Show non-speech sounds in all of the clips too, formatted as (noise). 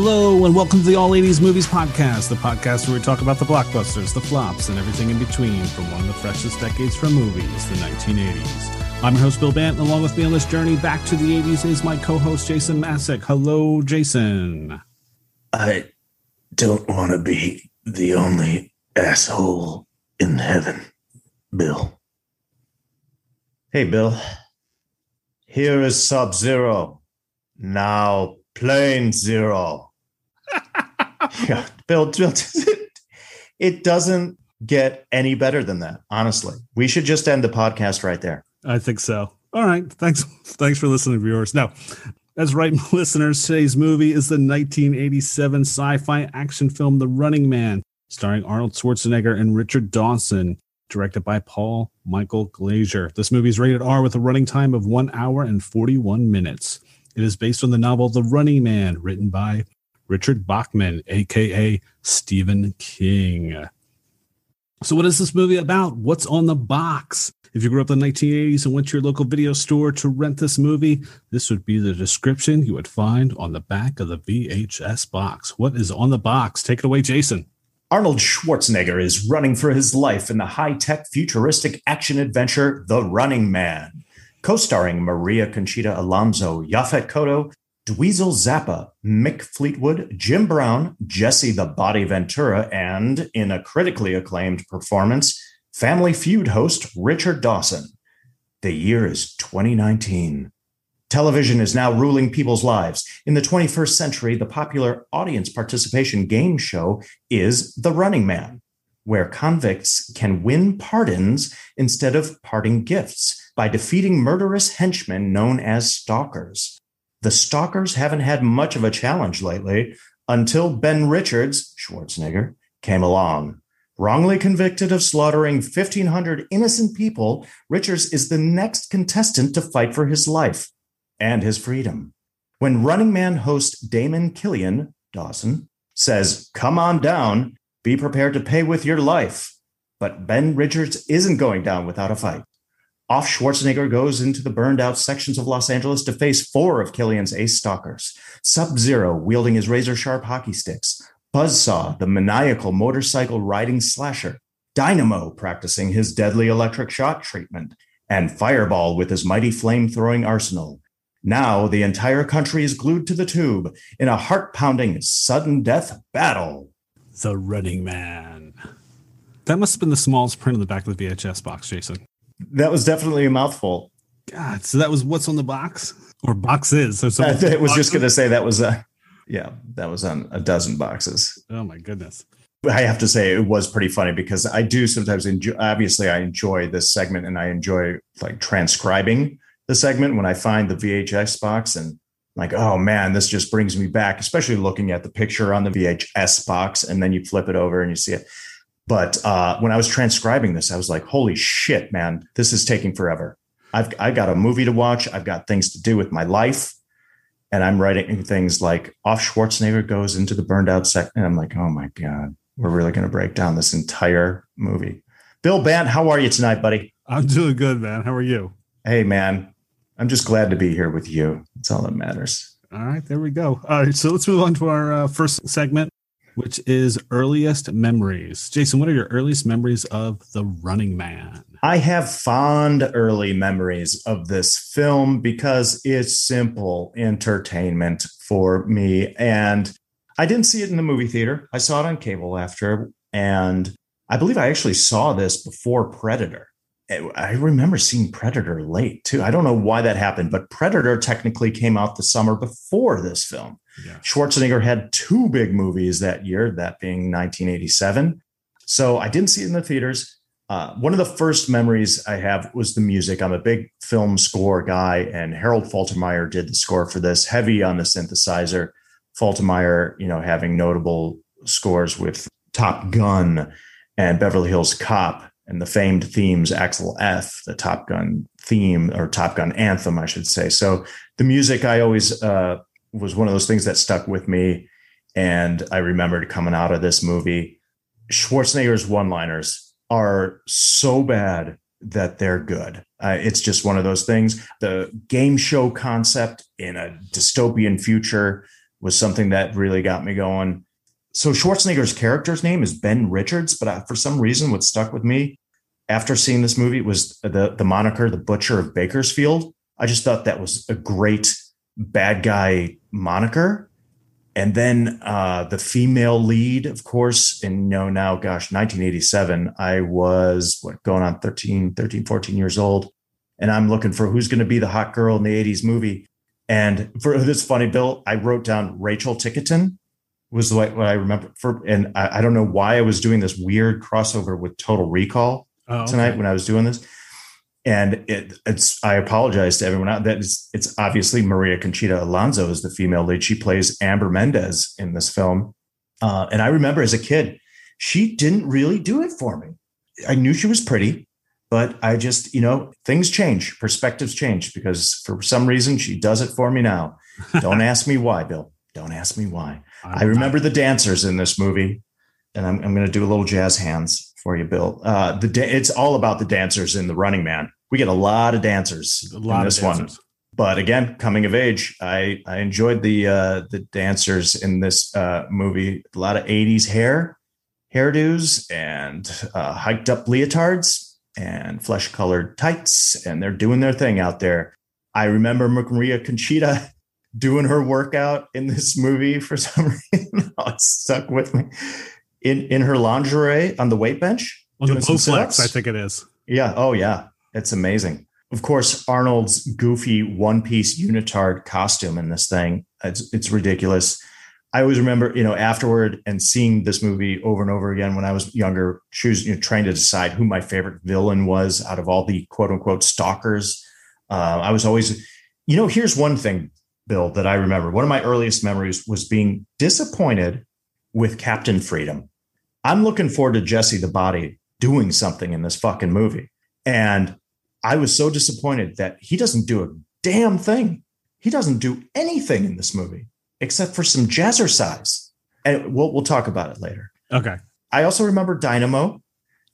Hello, and welcome to the All 80s Movies Podcast, the podcast where we talk about the blockbusters, the flops, and everything in between from one of the freshest decades for movies, the 1980s. I'm your host, Bill Bant, and along with me on this journey back to the 80s is my co host, Jason Masek. Hello, Jason. I don't want to be the only asshole in heaven, Bill. Hey, Bill. Here is Sub Zero. Now, Plain Zero. Yeah, Bill, Bill, (laughs) it doesn't get any better than that, honestly. We should just end the podcast right there. I think so. All right. Thanks. Thanks for listening, viewers. Now, that's right, (laughs) listeners. Today's movie is the 1987 sci fi action film, The Running Man, starring Arnold Schwarzenegger and Richard Dawson, directed by Paul Michael Glaser. This movie is rated R with a running time of one hour and 41 minutes. It is based on the novel The Running Man, written by Richard Bachman, aka Stephen King. So, what is this movie about? What's on the box? If you grew up in the 1980s and went to your local video store to rent this movie, this would be the description you would find on the back of the VHS box. What is on the box? Take it away, Jason. Arnold Schwarzenegger is running for his life in the high tech futuristic action adventure The Running Man. Co starring Maria Conchita Alonso, Yaphet Kotto, Dweezil Zappa, Mick Fleetwood, Jim Brown, Jesse the Body Ventura, and in a critically acclaimed performance, Family Feud host Richard Dawson. The year is 2019. Television is now ruling people's lives. In the 21st century, the popular audience participation game show is The Running Man, where convicts can win pardons instead of parting gifts by defeating murderous henchmen known as stalkers. The stalkers haven't had much of a challenge lately until Ben Richards, Schwarzenegger, came along. Wrongly convicted of slaughtering 1,500 innocent people, Richards is the next contestant to fight for his life and his freedom. When Running Man host Damon Killian, Dawson, says, Come on down, be prepared to pay with your life. But Ben Richards isn't going down without a fight. Off Schwarzenegger goes into the burned out sections of Los Angeles to face four of Killian's ace stalkers Sub Zero wielding his razor sharp hockey sticks, Buzzsaw, the maniacal motorcycle riding slasher, Dynamo practicing his deadly electric shock treatment, and Fireball with his mighty flame throwing arsenal. Now the entire country is glued to the tube in a heart pounding sudden death battle. The Running Man. That must have been the smallest print on the back of the VHS box, Jason. That was definitely a mouthful. God, so that was what's on the box or boxes. So (laughs) I was just going to say that was a, yeah, that was on a dozen boxes. Oh my goodness. I have to say it was pretty funny because I do sometimes enjoy, obviously I enjoy this segment and I enjoy like transcribing the segment when I find the VHS box and like, oh man, this just brings me back, especially looking at the picture on the VHS box and then you flip it over and you see it. But uh, when I was transcribing this, I was like, holy shit, man, this is taking forever. I've I got a movie to watch. I've got things to do with my life. And I'm writing things like off Schwarzenegger goes into the burned out second. And I'm like, oh my God, we're really going to break down this entire movie. Bill Bant, how are you tonight, buddy? I'm doing good, man. How are you? Hey, man. I'm just glad to be here with you. That's all that matters. All right, there we go. All right, so let's move on to our uh, first segment which is earliest memories. Jason, what are your earliest memories of The Running Man? I have fond early memories of this film because it's simple entertainment for me. And I didn't see it in the movie theater. I saw it on cable after. And I believe I actually saw this before Predator. I remember seeing Predator late too. I don't know why that happened, but Predator technically came out the summer before this film. Yeah. Schwarzenegger had two big movies that year, that being 1987. So I didn't see it in the theaters. Uh, one of the first memories I have was the music. I'm a big film score guy, and Harold Faltermeyer did the score for this, heavy on the synthesizer. Faltermeyer, you know, having notable scores with Top Gun and Beverly Hills Cop and the famed themes Axel F, the Top Gun theme or Top Gun anthem, I should say. So the music I always uh, was one of those things that stuck with me. And I remembered coming out of this movie, Schwarzenegger's one liners are so bad that they're good. Uh, it's just one of those things. The game show concept in a dystopian future was something that really got me going. So Schwarzenegger's character's name is Ben Richards, but I, for some reason, what stuck with me after seeing this movie was the the moniker, the Butcher of Bakersfield. I just thought that was a great bad guy moniker. And then uh, the female lead, of course, and you know, now, gosh, 1987, I was what going on 13, 13, 14 years old. And I'm looking for who's going to be the hot girl in the 80s movie. And for this funny, Bill, I wrote down Rachel Ticotin was what, what I remember for, and I, I, don't know why I was doing this weird crossover with Total Recall oh, okay. tonight when I was doing this. And it, it's I apologize to everyone out that it's, it's obviously Maria Conchita Alonso is the female lead. She plays Amber Mendez in this film. Uh, and I remember as a kid, she didn't really do it for me. I knew she was pretty, but I just, you know, things change, perspectives change because for some reason she does it for me now. (laughs) Don't ask me why, Bill. Don't ask me why. I remember the dancers in this movie, and I'm, I'm going to do a little jazz hands for you, Bill. Uh, the da- it's all about the dancers in the Running Man. We get a lot of dancers a lot in this one. But again, coming of age, I I enjoyed the uh, the dancers in this uh, movie. A lot of '80s hair, hairdos, and uh, hiked up leotards and flesh colored tights, and they're doing their thing out there. I remember Maria Conchita doing her workout in this movie for (laughs) some reason. (laughs) oh, it stuck with me in in her lingerie on the weight bench. On the Bowflex, I think it is. Yeah. Oh, yeah. It's amazing. Of course, Arnold's goofy one piece unitard costume in this thing. It's it's ridiculous. I always remember, you know, afterward and seeing this movie over and over again when I was younger, choosing, you know, trying to decide who my favorite villain was out of all the quote unquote stalkers. Uh, I was always, you know, here's one thing, Bill, that I remember. One of my earliest memories was being disappointed with Captain Freedom. I'm looking forward to Jesse the Body doing something in this fucking movie. And I was so disappointed that he doesn't do a damn thing. He doesn't do anything in this movie except for some jazzercise. And we'll we'll talk about it later. Okay. I also remember Dynamo.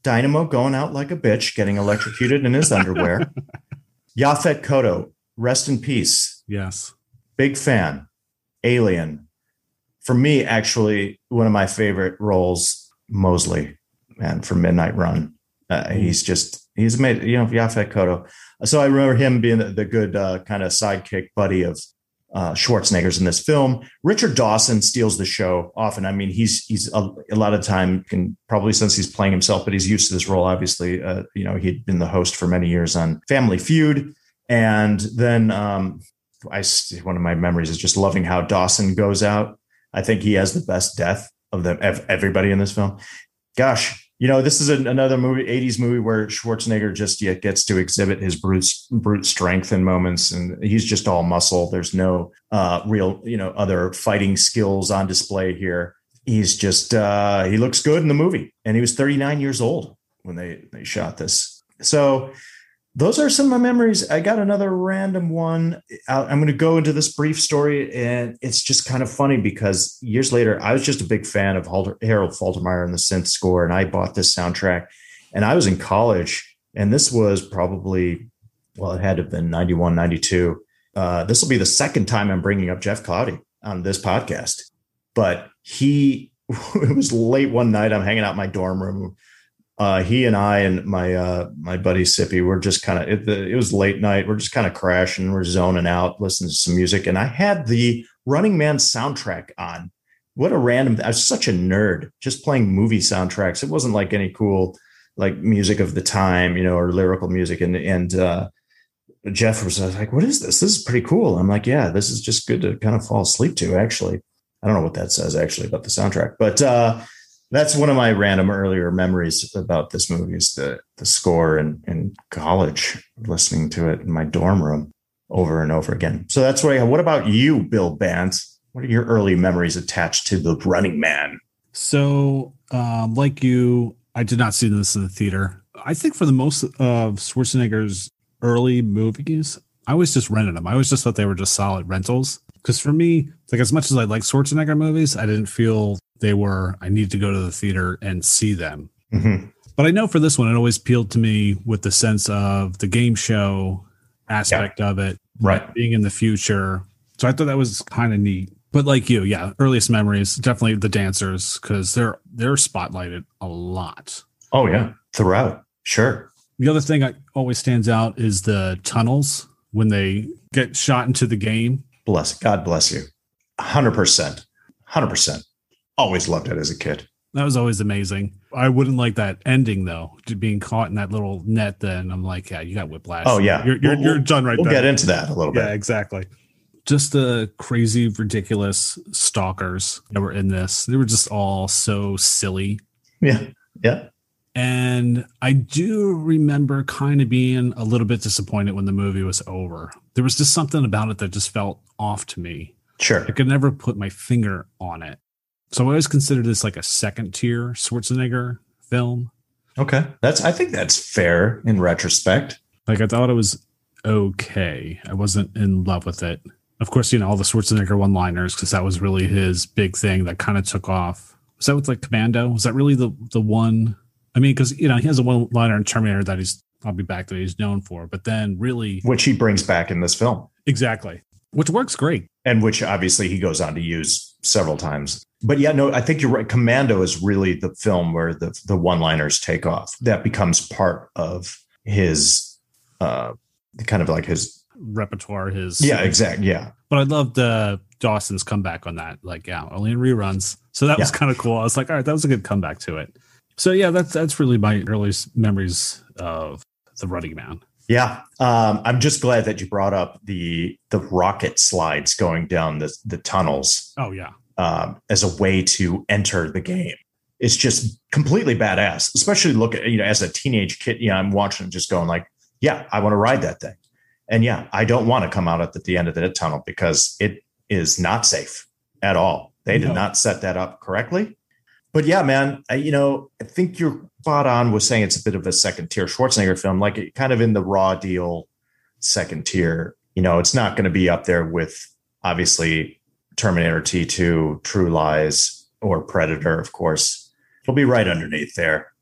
Dynamo going out like a bitch, getting electrocuted in his underwear. (laughs) Yaphet Kotto, rest in peace. Yes. Big fan. Alien. For me, actually, one of my favorite roles, Mosley, man, from Midnight Run. Uh, mm. he's just he's made you know Yaphet Kotto. So I remember him being the, the good uh, kind of sidekick buddy of uh, Schwarzenegger's in this film. Richard Dawson steals the show often. I mean, he's he's a, a, lot of time can probably since he's playing himself, but he's used to this role. Obviously, uh, you know, he'd been the host for many years on Family Feud, and then um, I one of my memories is just loving how Dawson goes out. I think he has the best death of them everybody in this film. Gosh, you know, this is an, another movie, 80s movie where Schwarzenegger just yet gets to exhibit his brute, brute strength in moments. And he's just all muscle. There's no uh, real, you know, other fighting skills on display here. He's just, uh, he looks good in the movie. And he was 39 years old when they, they shot this. So those are some of my memories. I got another random one. I'm going to go into this brief story, and it's just kind of funny because years later, I was just a big fan of Harold Faltermeyer and the synth score, and I bought this soundtrack. And I was in college, and this was probably, well, it had to have been 91, 92. Uh, this will be the second time I'm bringing up Jeff Cloudy on this podcast. But he, (laughs) it was late one night. I'm hanging out in my dorm room uh, he and I and my uh, my buddy Sippy were just kind of it, it, was late night. We're just kind of crashing, we're zoning out, listening to some music, and I had the Running Man soundtrack on. What a random! I was such a nerd, just playing movie soundtracks. It wasn't like any cool like music of the time, you know, or lyrical music. And and uh, Jeff was like, "What is this? This is pretty cool." I'm like, "Yeah, this is just good to kind of fall asleep to." Actually, I don't know what that says actually about the soundtrack, but. uh that's one of my random earlier memories about this movie is the the score in, in college, listening to it in my dorm room over and over again. So that's what I What about you, Bill Bant? What are your early memories attached to the Running Man? So, um, like you, I did not see this in the theater. I think for the most of Schwarzenegger's early movies, I always just rented them. I always just thought they were just solid rentals. Because for me, like as much as I like Schwarzenegger movies, I didn't feel they were I need to go to the theater and see them. Mm-hmm. But I know for this one, it always appealed to me with the sense of the game show aspect yeah. of it, right? Being in the future. So I thought that was kind of neat. But like you, yeah, earliest memories definitely the dancers because they're they're spotlighted a lot. Oh yeah, throughout. Sure. The other thing that always stands out is the tunnels when they get shot into the game. Bless God bless you. Hundred percent. Hundred percent. Always loved it as a kid. That was always amazing. I wouldn't like that ending though, being caught in that little net. Then I'm like, yeah, you got whiplash. Oh yeah, you're you're, We'll- you're done right We'll there. get into that a little bit. Yeah, exactly. Just the crazy, ridiculous stalkers that were in this. They were just all so silly. Yeah. Yeah. And I do remember kind of being a little bit disappointed when the movie was over. There was just something about it that just felt off to me. Sure. I could never put my finger on it. So I always considered this like a second tier Schwarzenegger film. Okay. That's I think that's fair in retrospect. Like I thought it was okay. I wasn't in love with it. Of course, you know, all the Schwarzenegger one liners, because that was really his big thing that kind of took off. Was that with like Commando? Was that really the the one? I mean, because you know, he has a one liner in Terminator that he's I'll be back that he's known for, but then really Which he brings back in this film. exactly. Which works great. And which obviously he goes on to use several times. But yeah, no, I think you're right. Commando is really the film where the the one-liners take off. That becomes part of his uh kind of like his Repertoire his yeah, exactly. Yeah. But I loved uh, Dawson's comeback on that. Like, yeah, only in reruns. So that was kind of cool. I was like, all right, that was a good comeback to it. So yeah, that's that's really my earliest memories of the Running Man. Yeah, um, I'm just glad that you brought up the the rocket slides going down the the tunnels Oh yeah, um, as a way to enter the game. It's just completely badass. Especially look at you know as a teenage kid. Yeah, I'm watching, just going like, yeah, I want to ride that thing, and yeah, I don't want to come out at the, the end of the tunnel because it is not safe at all. They did No. not set that up correctly. But yeah, man, I, you know, I think you're spot on with saying it's a bit of a second tier Schwarzenegger film, like kind of in the raw deal second tier. You know, it's not going to be up there with obviously Terminator T2, True Lies, or Predator, of course. It'll be right underneath there.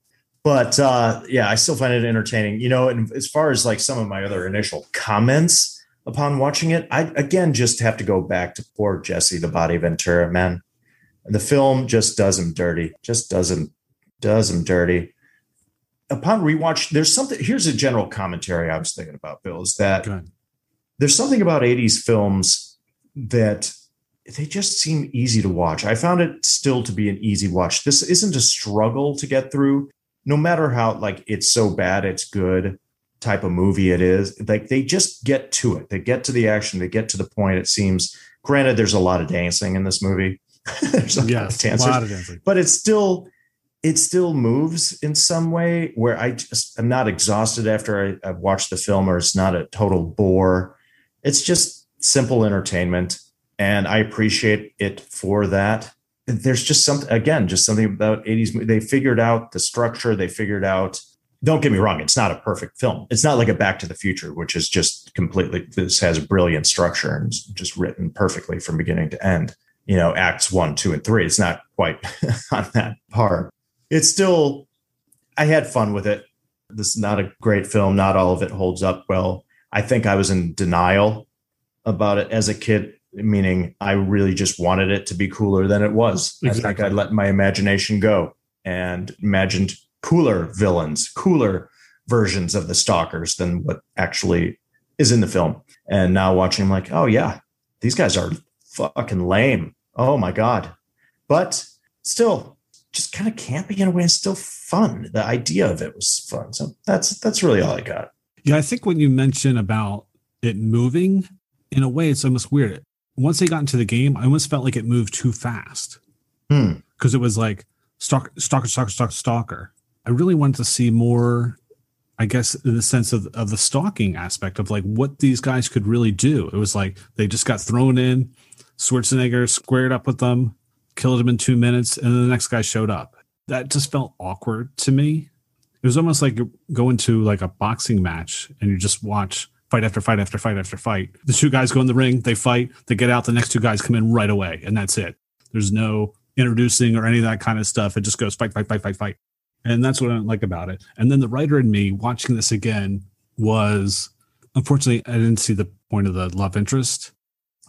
But uh, yeah, I still find it entertaining. You know, and as far as like some of my other initial comments upon watching it, I again just have to go back to poor Jesse the Body Ventura, man. The film just does him dirty. Just does him does him dirty. Upon rewatch, there's something. Here's a general commentary I was thinking about, Bill. Is that there's something about 80s films that they just seem easy to watch. I found it still to be an easy watch. This isn't a struggle to get through, no matter how like it's so bad, it's good type of movie it is. Like they just get to it. They get to the action, they get to the point. It seems granted there's a lot of dancing in this movie. (laughs) there's a lot of Yes, a lot of dancing. but it still it still moves in some way where I just I'm not exhausted after I, I've watched the film or it's not a total bore. It's just simple entertainment, and I appreciate it for that. There's just something again, just something about 80s. They figured out the structure. They figured out. Don't get me wrong; it's not a perfect film. It's not like a Back to the Future, which is just completely. This has a brilliant structure and just written perfectly from beginning to end you know, acts one, two, and three. It's not quite (laughs) on that par. It's still, I had fun with it. This is not a great film. Not all of it holds up well. I think I was in denial about it as a kid, meaning I really just wanted it to be cooler than it was. I think Exactly. I let my imagination go and imagined cooler villains, cooler versions of the stalkers than what actually is in the film. And now watching, I'm like, oh yeah, these guys are fucking lame. Oh my god. But still, just kind of campy in a way and still fun. The idea of it was fun. So that's that's really all I got. Yeah, I think when you mention about it moving, in a way, it's almost weird. Once they got into the game, I almost felt like it moved too fast Hmm. because it was like stalker, stalker, stalker, stalker, stalker. I really wanted to see more, I guess, in the sense of, of the stalking aspect of like what these guys could really do. It was like they just got thrown in, Schwarzenegger squared up with them, killed him in two minutes, and then the next guy showed up. That just felt awkward to me. It was almost like going to like a boxing match and you just watch fight after fight after fight after fight. The two guys go in the ring, they fight, they get out, the next two guys come in right away, and that's it. There's no introducing or any of that kind of stuff. It just goes fight, fight, fight, fight, fight. And that's what I don't like about it. And then the writer in me watching this again was unfortunately I didn't see the point of the love interest.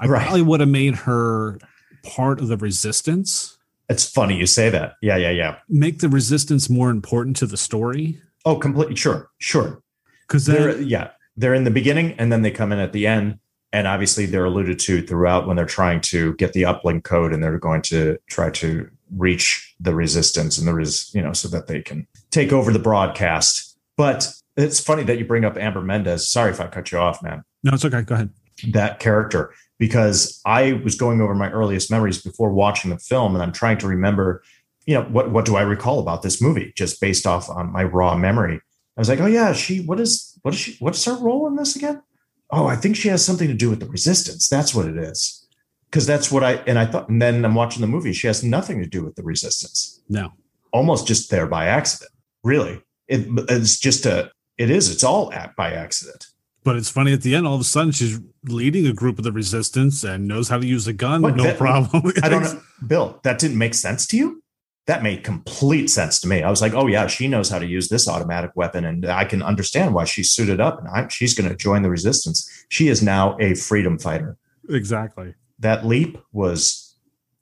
I Right. probably would have made her part of the resistance. It's funny you say that. Yeah, yeah, yeah. Make the resistance more important to the story. Oh, completely. Sure, sure. Because They're yeah, they're in the beginning and then they come in at the end. And obviously, they're alluded to throughout when they're trying to get the uplink code and they're going to try to reach the resistance and there is, you know, so that they can take over the broadcast. But it's funny that you bring up Amber Mendez. Sorry if I cut you off, man. no, it's okay. Go ahead. That character, because I was going over my earliest memories before watching the film and I'm trying to remember, you know, what, what do I recall about this movie just based off on my raw memory. I was like, oh yeah, she, what is, what is she, what's her role in this again? Oh, I think she has something to do with the resistance. That's what it is. Cause that's what I, and I thought, and then I'm watching the movie. She has nothing to do with the resistance No. almost just there by accident. Really, it, it's just a. It is. It's all at by accident. But it's funny at the end, all of a sudden she's leading a group of the resistance and knows how to use a gun. What, no that- problem. I don't know, (laughs) Bill. That didn't make sense to you. That made complete sense to me. I was like, oh yeah, she knows how to use this automatic weapon, and I can understand why she's suited up, and I, she's going to join the resistance. She is now a freedom fighter. Exactly. That leap was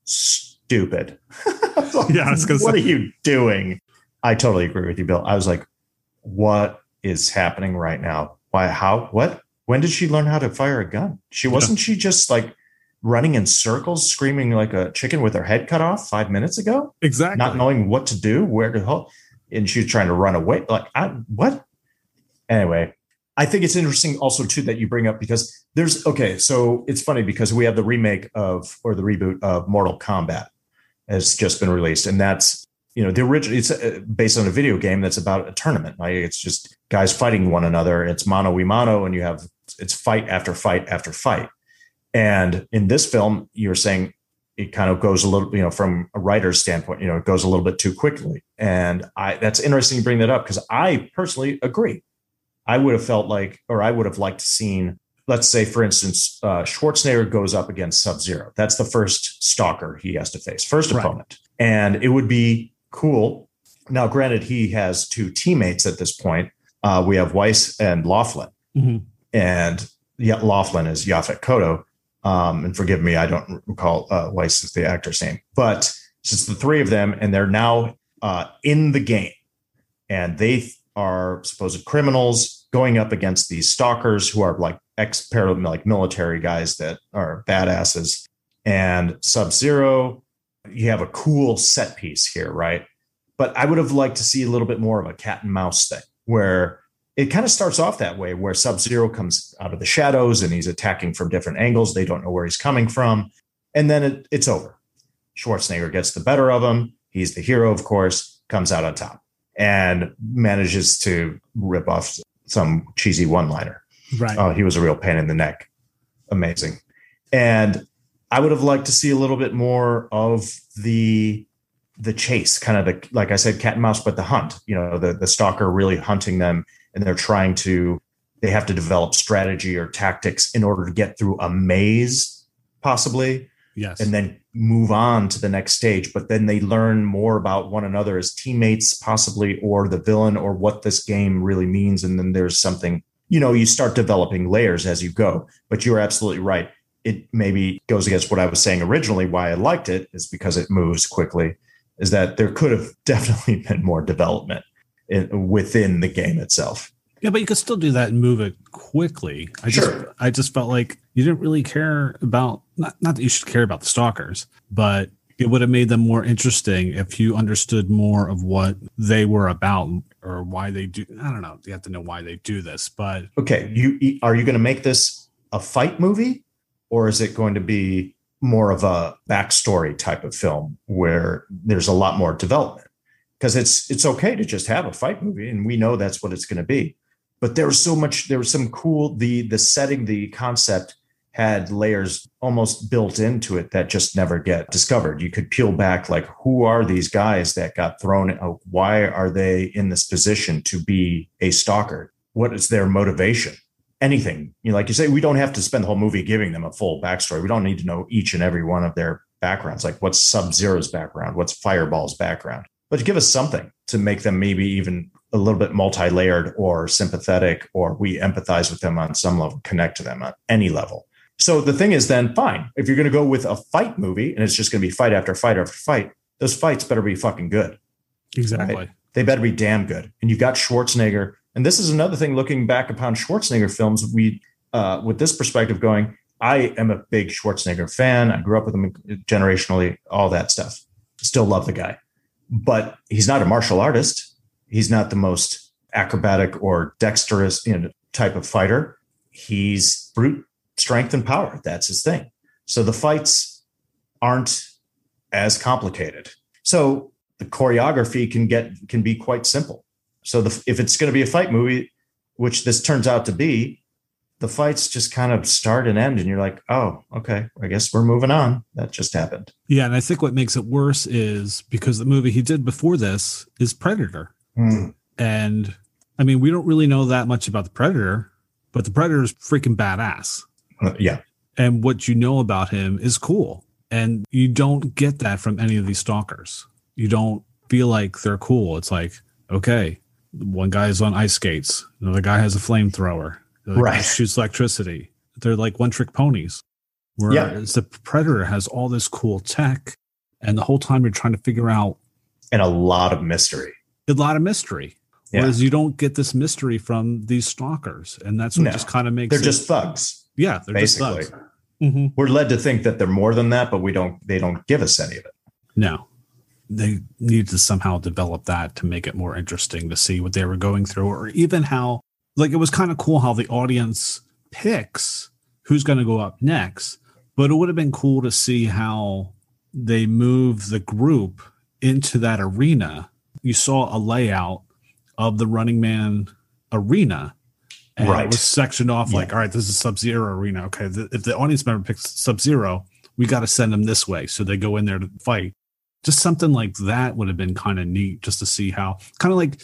stupid. (laughs) Yeah, was gonna (laughs) what say- are you doing? I totally agree with you, Bill. I was like, what is happening right now? Why? How? What? When did she learn how to fire a gun? She wasn't she just like running in circles, screaming like a chicken with her head cut off five minutes ago, Exactly. not knowing what to do, where to go, and she was trying to run away. Like, I, what? Anyway, I think it's interesting also too that you bring up because there's okay. So it's funny because we have the remake of or the reboot of Mortal Kombat has just been released, and that's you know the original. It's uh, based on a video game that's about a tournament. Like it's just guys fighting one another. It's mano y mano, and you have it's fight after fight after fight. And in this film, you're saying it kind of goes a little, you know, from a writer's standpoint, you know, it goes a little bit too quickly. And I that's interesting to bring that up because I personally agree. I would have felt like, or I would have liked to seen, let's say, for instance, uh, Schwarzenegger goes up against Sub Zero. That's the first stalker he has to face, first Right. opponent. And it would be cool. Now, granted, he has two teammates at this point. Uh, we have Weiss and Laughlin Mhm. and yeah, Laughlin is Yaphet Kotto. Um, and forgive me, I don't recall uh, Weiss is the actor's name, but it's the three of them, and they're now uh, in the game, and they are supposed criminals going up against these stalkers who are like ex like military guys that are badasses. And Sub Zero, you have a cool set piece here, right? But I would have liked to see a little bit more of a cat and mouse thing where it kind of starts off that way where Sub Zero comes out of the shadows and he's attacking from different angles. They don't know where he's coming from. And then it, it's over. Schwarzenegger gets the better of him. He's the hero, of course, comes out on top and manages to rip off some cheesy one liner. Right. Oh, he was a real pain in the neck. Amazing. And I would have liked to see a little bit more of the the chase, kind of the like I said, cat and mouse, but the hunt. You know, the the stalker really hunting them, and they're trying to. They have to develop strategy or tactics in order to get through a maze, possibly, yes. and then move on to the next stage. But then they learn more about one another as teammates, possibly, or the villain, or what this game really means. And then there's something, you know, you start developing layers as you go. But you're absolutely right. It maybe goes against what I was saying originally. Why I liked it is because it moves quickly. Is that there could have (laughs) definitely been more development in, within the game itself. Yeah, but you could still do that and move it quickly. I just Sure. I just felt like you didn't really care about not not that you should care about the stalkers, but it would have made them more interesting if you understood more of what they were about or why they do I don't know. You have to know why they do this, but okay you are you going to make this a fight movie or is it going to be more of a backstory type of film where there's a lot more development? Because it's it's okay to just have a fight movie and we know that's what it's going to be. But there was so much there was some cool the the setting the concept had layers almost built into it that just never get discovered. You could peel back like who are these guys that got thrown out? Why are they in this position to be a stalker? What is their motivation anything you know like you say we don't have to spend the whole movie giving them a full backstory we don't need to know each and every one of their backgrounds like what's sub zero's background what's fireball's background but give us something to make them maybe even a little bit multi-layered or sympathetic or we empathize with them on some level connect to them on any level So the thing is, then fine. If you're going to go with a fight movie and it's just going to be fight after fight after fight, those fights better be fucking good. Exactly. Right. They better be damn good. And you've got Schwarzenegger. And this is another thing looking back upon Schwarzenegger films, we, uh, with this perspective going, I am a big Schwarzenegger fan. I grew up with him generationally, all that stuff. Still love the guy. But he's not a martial artist. He's not the most acrobatic or dexterous you know, type of fighter. He's brute strength and power. That's his thing. So the fights aren't as complicated. So the choreography can get can be quite simple. So the, if it's going to be a fight movie, which this turns out to be, the fights just kind of start and end, and you're like, oh, okay, I guess we're moving on. That just happened. Yeah, and I think what makes it worse is because the movie he did before this is Predator, Mm. and I mean we don't really know that much about the Predator, but the Predator is freaking badass, Uh, yeah, and what you know about him is cool, and you don't get that from any of these stalkers. You don't feel like they're cool. It's like okay, one guy is on ice skates, another guy has a flamethrower, the guy Right. shoots electricity. They're like one trick ponies. Whereas the Predator has all this cool tech, and the whole time you're trying to figure out and a lot of mystery. a lot of mystery. Yeah. Whereas you don't get this mystery from these stalkers, and that's what No. just kind of makes They're it- just thugs. yeah, they're basically. just thugs. Mhm. We're led to think that they're more than that, but we don't. They don't give us any of it. No, they need to somehow develop that to make it more interesting to see what they were going through, or even how like it was kind of cool how the audience picks who's going to go up next. But it would have been cool to see how they move the group into that arena. You saw a layout of the Running Man arena. And Right. it was sectioned off like, all right, this is Sub Zero arena. Okay. th- if the audience member picks Sub Zero, we got to send them this way. So they go in there to fight. Just something like that would have been kind of neat just to see how, kind of like,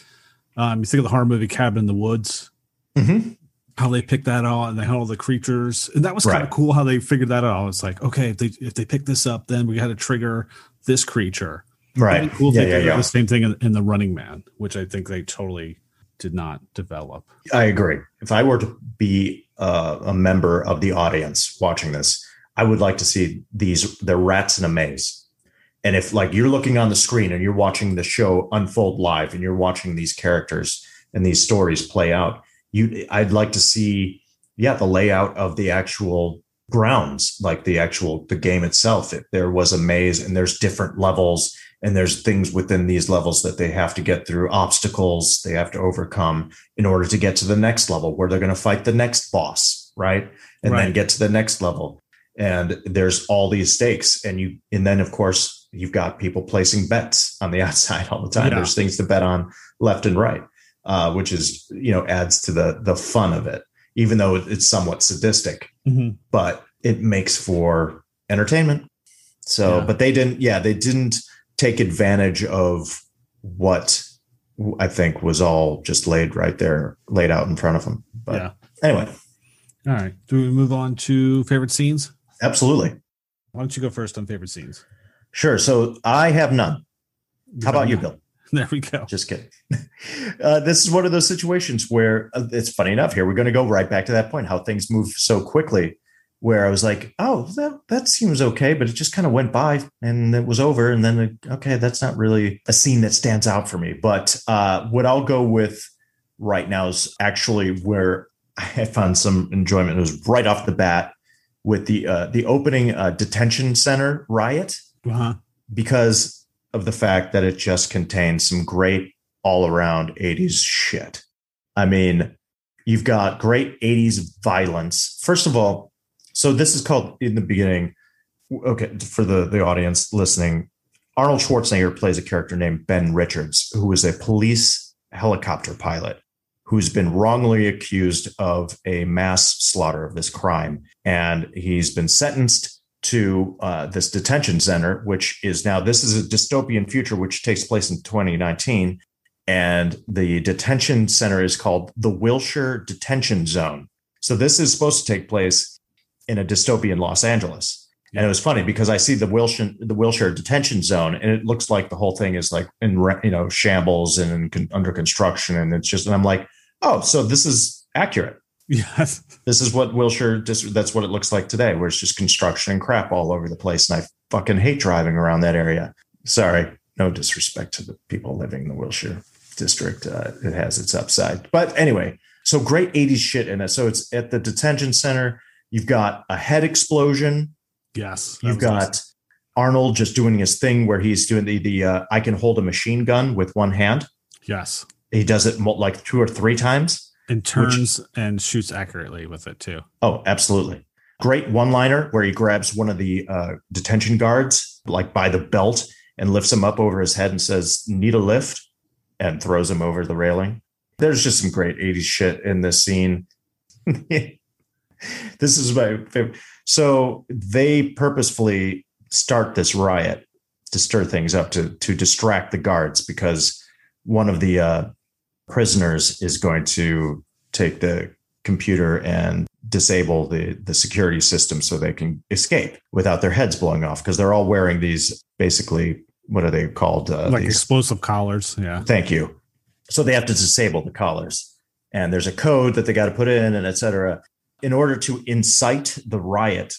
um, you think of the horror movie Cabin in the Woods, Mm-hmm. how they picked that out and they had all the creatures. And that was kind of cool how they figured that out. It's like, okay, if they, if they pick this up, then we got to trigger this creature. Right. Cool yeah, yeah, yeah. the same thing in, in the Running Man, which I think they totally did not develop. I agree. If I were to be uh, a member of the audience watching this, I would like to see these the rats in a maze. And if like you're looking on the screen and you're watching the show unfold live and you're watching these characters and these stories play out, you I'd like to see yeah, the layout of the actual grounds, like the actual the game itself. If there was a maze and there's different levels and there's things within these levels that they have to get through, obstacles they have to overcome in order to get to the next level where they're going to fight the next boss, right? And then get to the next level. And there's all these stakes. And you, and then of course, you've got people placing bets on the (laughs) outside all the time. Yeah. There's things to bet on left and right, uh, which is, you know, adds to the the fun of it, even though it's somewhat sadistic, but it makes for entertainment. So, Yeah. but they didn't, yeah, they didn't take advantage of what I think was all just laid right there, laid out in front of them. But yeah. anyway, All right. Do we move on to favorite scenes? absolutely. Why don't you go first on favorite scenes? Sure. So I have none. How about you, Bill? (laughs) There we go. Just kidding. (laughs) Uh, this is one of those situations where uh, it's funny enough. Here we're going to go right back to that point, how things move so quickly. Where I was like, "Oh, that that seems okay," but it just kind of went by and it was over. And then, okay, that's not really a scene that stands out for me. But uh, what I'll go with right now is actually where I found some enjoyment. It was right off the bat with the uh, the opening uh, detention center riot Uh-huh. because of the fact that it just contains some great all around 80s shit. I mean, you've got great 80s violence. First of all, so this is called in the beginning. Okay, for the, the audience listening, Arnold Schwarzenegger plays a character named Ben Richards, who is a police helicopter pilot who's been wrongly accused of a mass slaughter of this crime. And he's been sentenced to uh, this detention center, which is now this is a dystopian future which takes place in 2019. And the detention center is called the Wilshire Detention Zone. So this is supposed to take place in a dystopian Los Angeles. And it was funny because I see the Wilshire the Wilshire Detention Zone, and it looks like the whole thing is like in you know shambles and under construction, and it's just and I'm like, oh, so this is accurate. Yes. This is what Wilshire just that's what it looks like today, where it's just construction and crap all over the place. And I fucking hate driving around that area. Sorry, no disrespect to the people living in the Wilshire district. Uh, it has its upside. But anyway, so great 80s shit in it. So it's at the detention center. You've got a head explosion. Yes. You've got Arnold just doing his thing where he's doing the the uh, I can hold a machine gun with one hand. Yes. He does it like two or three times. And turns and shoots accurately with it too. Oh, absolutely. Great one liner where he grabs one of the uh, detention guards, like by the belt, and lifts him up over his head and says, Need a lift? and throws him over the railing. There's just some great 80s shit in this scene. (laughs) this is my favorite. So they purposefully start this riot to stir things up to to distract the guards because one of the uh, prisoners is going to take the computer and disable the the security system so they can escape without their heads blowing off because they're all wearing these basically what are they called uh, like these, explosive collars. Yeah. Thank you. So they have to disable the collars, and there's a code that they got to put in, and et cetera. In order to incite the riot,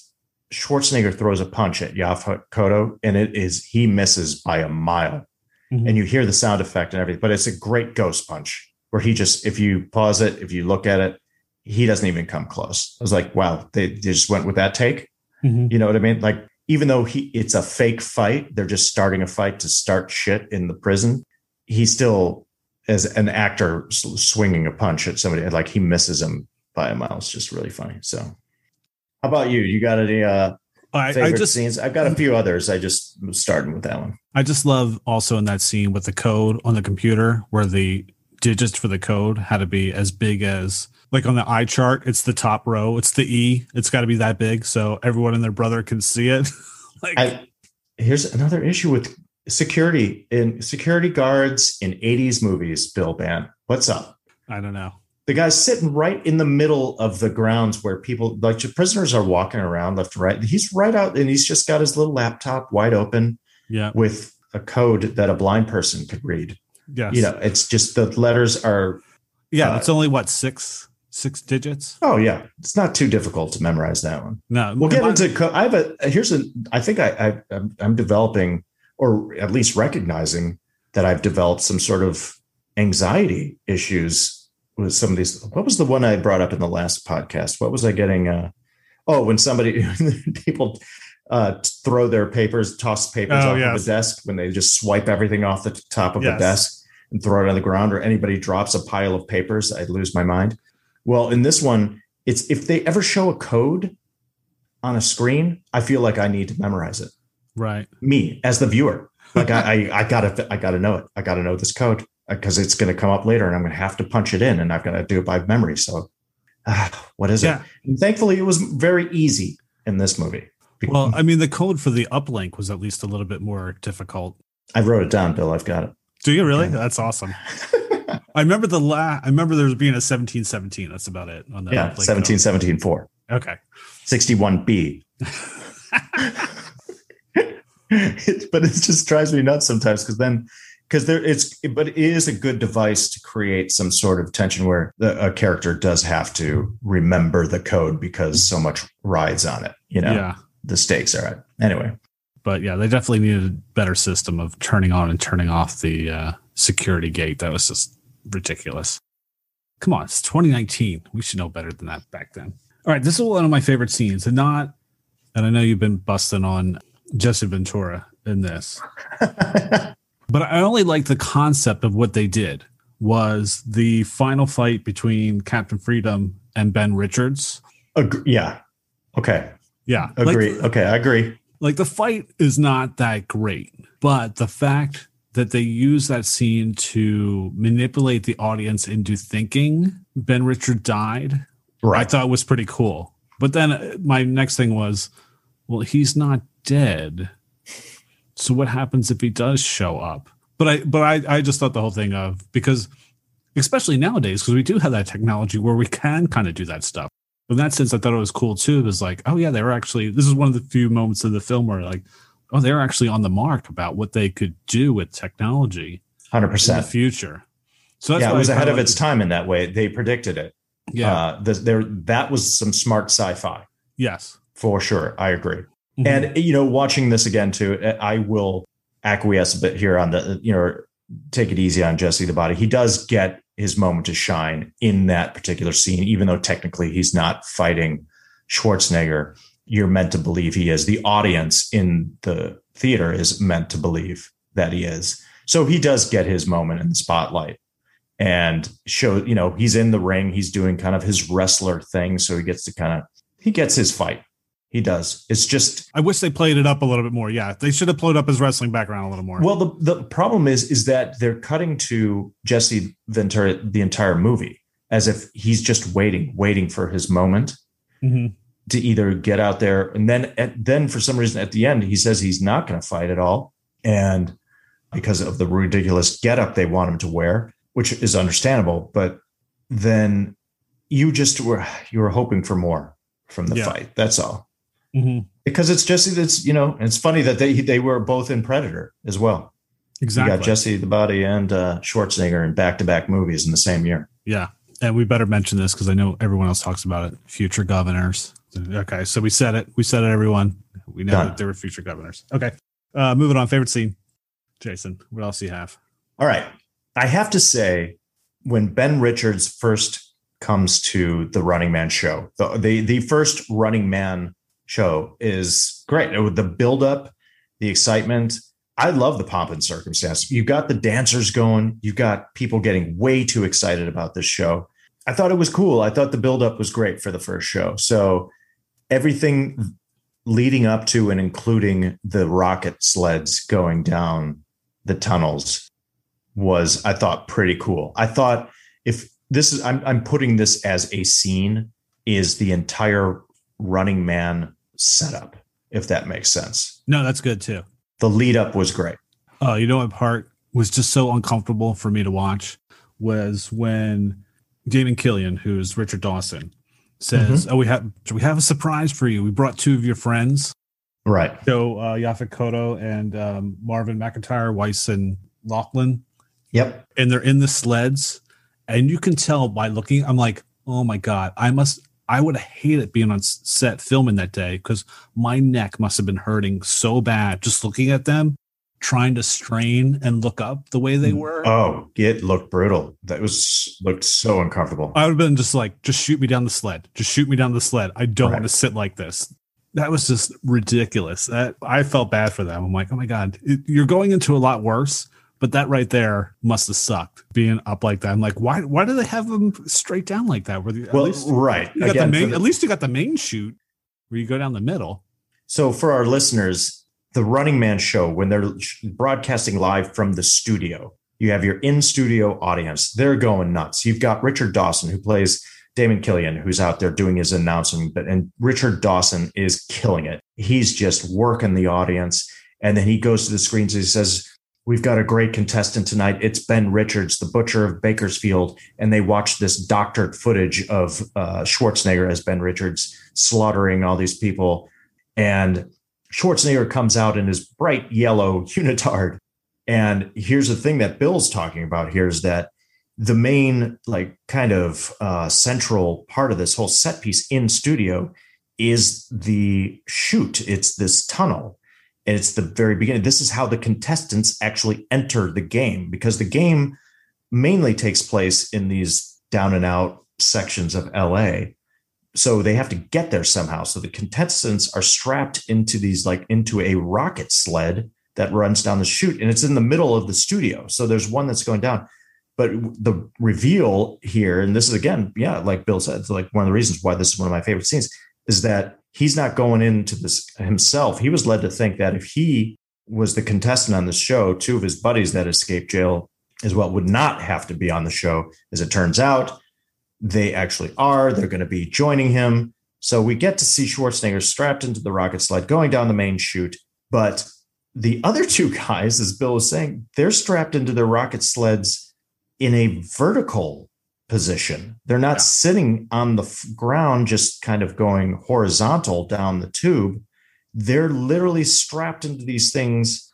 Schwarzenegger throws a punch at Yaphet Kotto, and it is he misses by a mile, Mhm. and you hear the sound effect and everything. But it's a great ghost punch where he just, if you pause it, if you look at it, he doesn't even come close. I was like, wow, they, they just went with that take. Mhm. You know what I mean? Like, even though he it's a fake fight, they're just starting a fight to start shit in the prison. He still, as an actor, swinging a punch at somebody, like he misses him by a mile. It's just really funny. So, how about you? You got any uh, I, favorite I just scenes? I've got a few others. I just was starting with that one. I just love also in that scene with the code on the computer where the digits for the code had to be as big as like on the eye chart, it's the top row, it's the E. It's got to be that big so everyone and their brother can see it. (laughs) like I, here's another issue with security in security guards in 80s movies. Bill Bant, what's up? I don't know. The guy's sitting right in the middle of the grounds where people like the prisoners are walking around left and right. He's right out and he's just got his little laptop wide open Yeah. with a code that a blind person could read. Yeah, You know, it's just the letters are yeah. uh, it's only what six six digits. oh yeah, it's not too difficult to memorize that one. No. We'll get into co- I have a here's a I think I, I I'm, I'm developing or at least recognizing that I've developed some sort of anxiety issues with some of these. What was the one I brought up in the last podcast? What was I getting? Uh, oh, when somebody (laughs) people uh, throw their papers, toss papers Oh, off of yes. a desk when they just swipe everything off the top of Yes. a desk and throw it on the ground, or anybody drops a pile of papers, I'd lose my mind. Well, in this one, it's if they ever show a code on a screen, I feel like I need to memorize it. right. Me as the viewer, like I, I, I gotta, I gotta know it. I gotta know this code because it's going to come up later, and I'm going to have to punch it in, and I've got to do it by memory. So, ah, what is Yeah. it? And thankfully, it was very easy in this movie. Well, I mean, the code for the uplink was at least a little bit more difficult. I wrote it down, Bill. I've got it. Do you really? Okay. That's awesome. (laughs) I remember the last. I remember there was being a seventeen seventeen. That's about it on the yeah, uplink 17, code. 17, 4. Okay. 61B. (laughs) (laughs) It- but it just drives me nuts sometimes because then because there it's but it is a good device to create some sort of tension where the, a character does have to remember the code because so much rides on it you know Yeah. the stakes are at anyway but yeah, they definitely needed a better system of turning on and turning off the uh, security gate. That was just ridiculous. Come on, it's 2019. We should know better than that back then. All right, this is one of my favorite scenes, and not, and I know you've been busting on Jesse Ventura in this, (laughs) but I only like the concept of what they did was the final fight between Captain Freedom and Ben Richards. Ag- yeah okay Yeah, like- agree okay i agree like the fight is not that great, but the fact that they use that scene to manipulate the audience into thinking Ben Richard died, I right thought was pretty cool. But then uh, my next thing was, well, he's not dead. So what happens if he does show up? But I but I, I just thought the whole thing of because especially nowadays, because we do have that technology where we can kind of do that stuff. In that sense, I thought it was cool too. It was like, oh yeah, they were actually this is one of the few moments of the film where like, oh, they're actually on the mark about what they could do with technology in the 100% future. So that's yeah it was ahead of its time in that way they predicted it Yeah. Uh, the, there, that was some smart sci-fi yes. for sure. I agree. Mhm. And you know, watching this again too, I will acquiesce a bit here on the you know take it easy on Jesse the Body. He does get his moment to shine in that particular scene, even though technically he's not fighting Schwarzenegger. You're meant to believe he is. The audience in the theater is meant to believe that he is. So he does get his moment in the spotlight and show, you know, he's in the ring, he's doing kind of his wrestler thing. So he gets to kind of he gets his fight. He does. It's just I wish they played it up a little bit more. Yeah, they should have played up his wrestling background a little more. Well, the the problem is is that they're cutting to Jesse Ventura the entire movie as if he's just waiting, waiting for his moment Mhm. to either get out there, and then at, then for some reason at the end he says he's not going to fight at all, and because of the ridiculous getup they want him to wear, which is understandable, but then you just were you were hoping for more from the Yeah. fight. That's all Mhm. because it's Jesse that's you know it's funny that they they were both in Predator as well. Exactly. You got Jesse the Body and uh, Schwarzenegger in back to back movies in the same year. Yeah. And we better mention this because I know everyone else talks about it. Future governors. Okay. So we said it. We said it, everyone. We know Done. that there were future governors. Okay. Uh, moving on. Favorite scene. Jason, what else do you have? All right, I have to say when Ben Richards first comes to the Running Man show, the the, the first Running Man show is great. With the build up, the excitement. I love the pomp and circumstance. You've got the dancers going. You've got people getting way too excited about this show. I thought it was cool. I thought the build up was great for the first show. So everything leading up to and including the rocket sleds going down the tunnels was I thought pretty cool. I thought if this is I'm I'm putting this as a scene is the entire running man setup, if that makes sense. No, that's good too. The lead up was great. Oh, you know what part was just so uncomfortable for me to watch was when Damon Killian, who's Richard Dawson, says, Mm-hmm. "Oh, we have we have a surprise for you. We brought two of your friends, Right. so uh, Yaphet Kotto and um, Marvin McIntyre, Weiss and Laughlin, Yep. and they're in the sleds, and you can tell by looking. I'm like, oh my god, I must. I would have hated being on set filming that day because my neck must have been hurting so bad just looking at them, trying to strain and look up the way they mm. were. Oh, it looked brutal. That was looked so uncomfortable. I would have been just like, just shoot me down the sled. Just shoot me down the sled. I don't Right. want to sit like this. That was just ridiculous. That I felt bad for them. I'm like, oh my god, it, you're going into a lot worse. But that right there must have sucked being up like that. I'm like, why? Why do they have them straight down like that? Where the, at well, least right. you got Again, the main, the- at least you got the main chute where you go down the middle. So for our listeners, the Running Man show, when they're broadcasting live from the studio, you have your in-studio audience. They're going nuts. You've got Richard Dawson, who plays Damon Killian, who's out there doing his announcing, but and Richard Dawson is killing it. He's just working the audience. And then he goes to the screens and he says, We've got a great contestant tonight. It's Ben Richards, the butcher of Bakersfield. And they watch this doctored footage of uh, Schwarzenegger as Ben Richards slaughtering all these people. And Schwarzenegger comes out in his bright yellow (laughs) unitard. And here's the thing that Bill's talking about here is that the main, like, kind of uh, central part of this whole set piece in studio is the chute. It's this tunnel. And it's the very beginning. This is how the contestants actually enter the game because the game mainly takes place in these down and out sections of LA so they have to get there somehow. So the contestants are strapped into these like into a rocket sled that runs down the chute and it's in the middle of the studio. So there's one that's going down. But the reveal here and this is again yeah like bill said like one of the reasons why this is one of my favorite scenes is that he's not going into this himself he was led to think that if he was the contestant on the show two of his buddies that escaped jail as well would not have to be on the show as it turns out they actually are. They're going to be joining him. So we get to see Schwarzenegger strapped into the rocket sled going down the main chute. But the other (laughs) two guys, as Bill was saying, they're strapped into their rocket sleds in a vertical position. They're not Yeah. sitting on the f- ground, just kind of going horizontal down the tube. They're literally strapped into these things.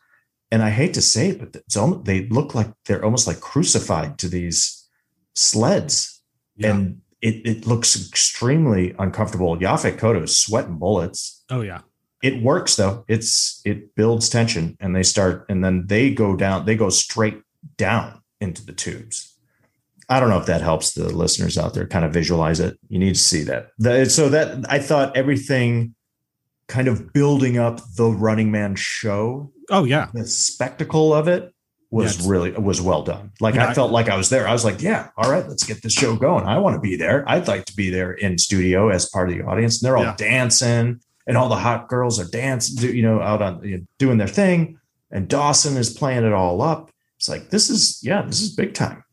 And I hate to say it, but it's almost, they look like they're almost like crucified to these sleds Yeah. and it, it looks extremely uncomfortable. Yaphet Kotto is sweating bullets. Oh yeah. It works though. It's it builds tension and they start and then they go down, they go straight down into the tubes. I don't know if that helps the listeners out there kind of visualize it. You need to see that. The, so that I thought everything kind of building up the Running Man show, Oh yeah. the spectacle of it was Yes. really was well done. Like Yeah, I I- felt like I was there. I was like, yeah, all right, let's get this show going. I want to be there. I'd like to be there in studio as part of the audience. And they're all Yeah. dancing, and all the hot girls are dancing, you know, out on you know, doing their thing. And Dawson is playing it all up. It's like this is yeah, this is big time.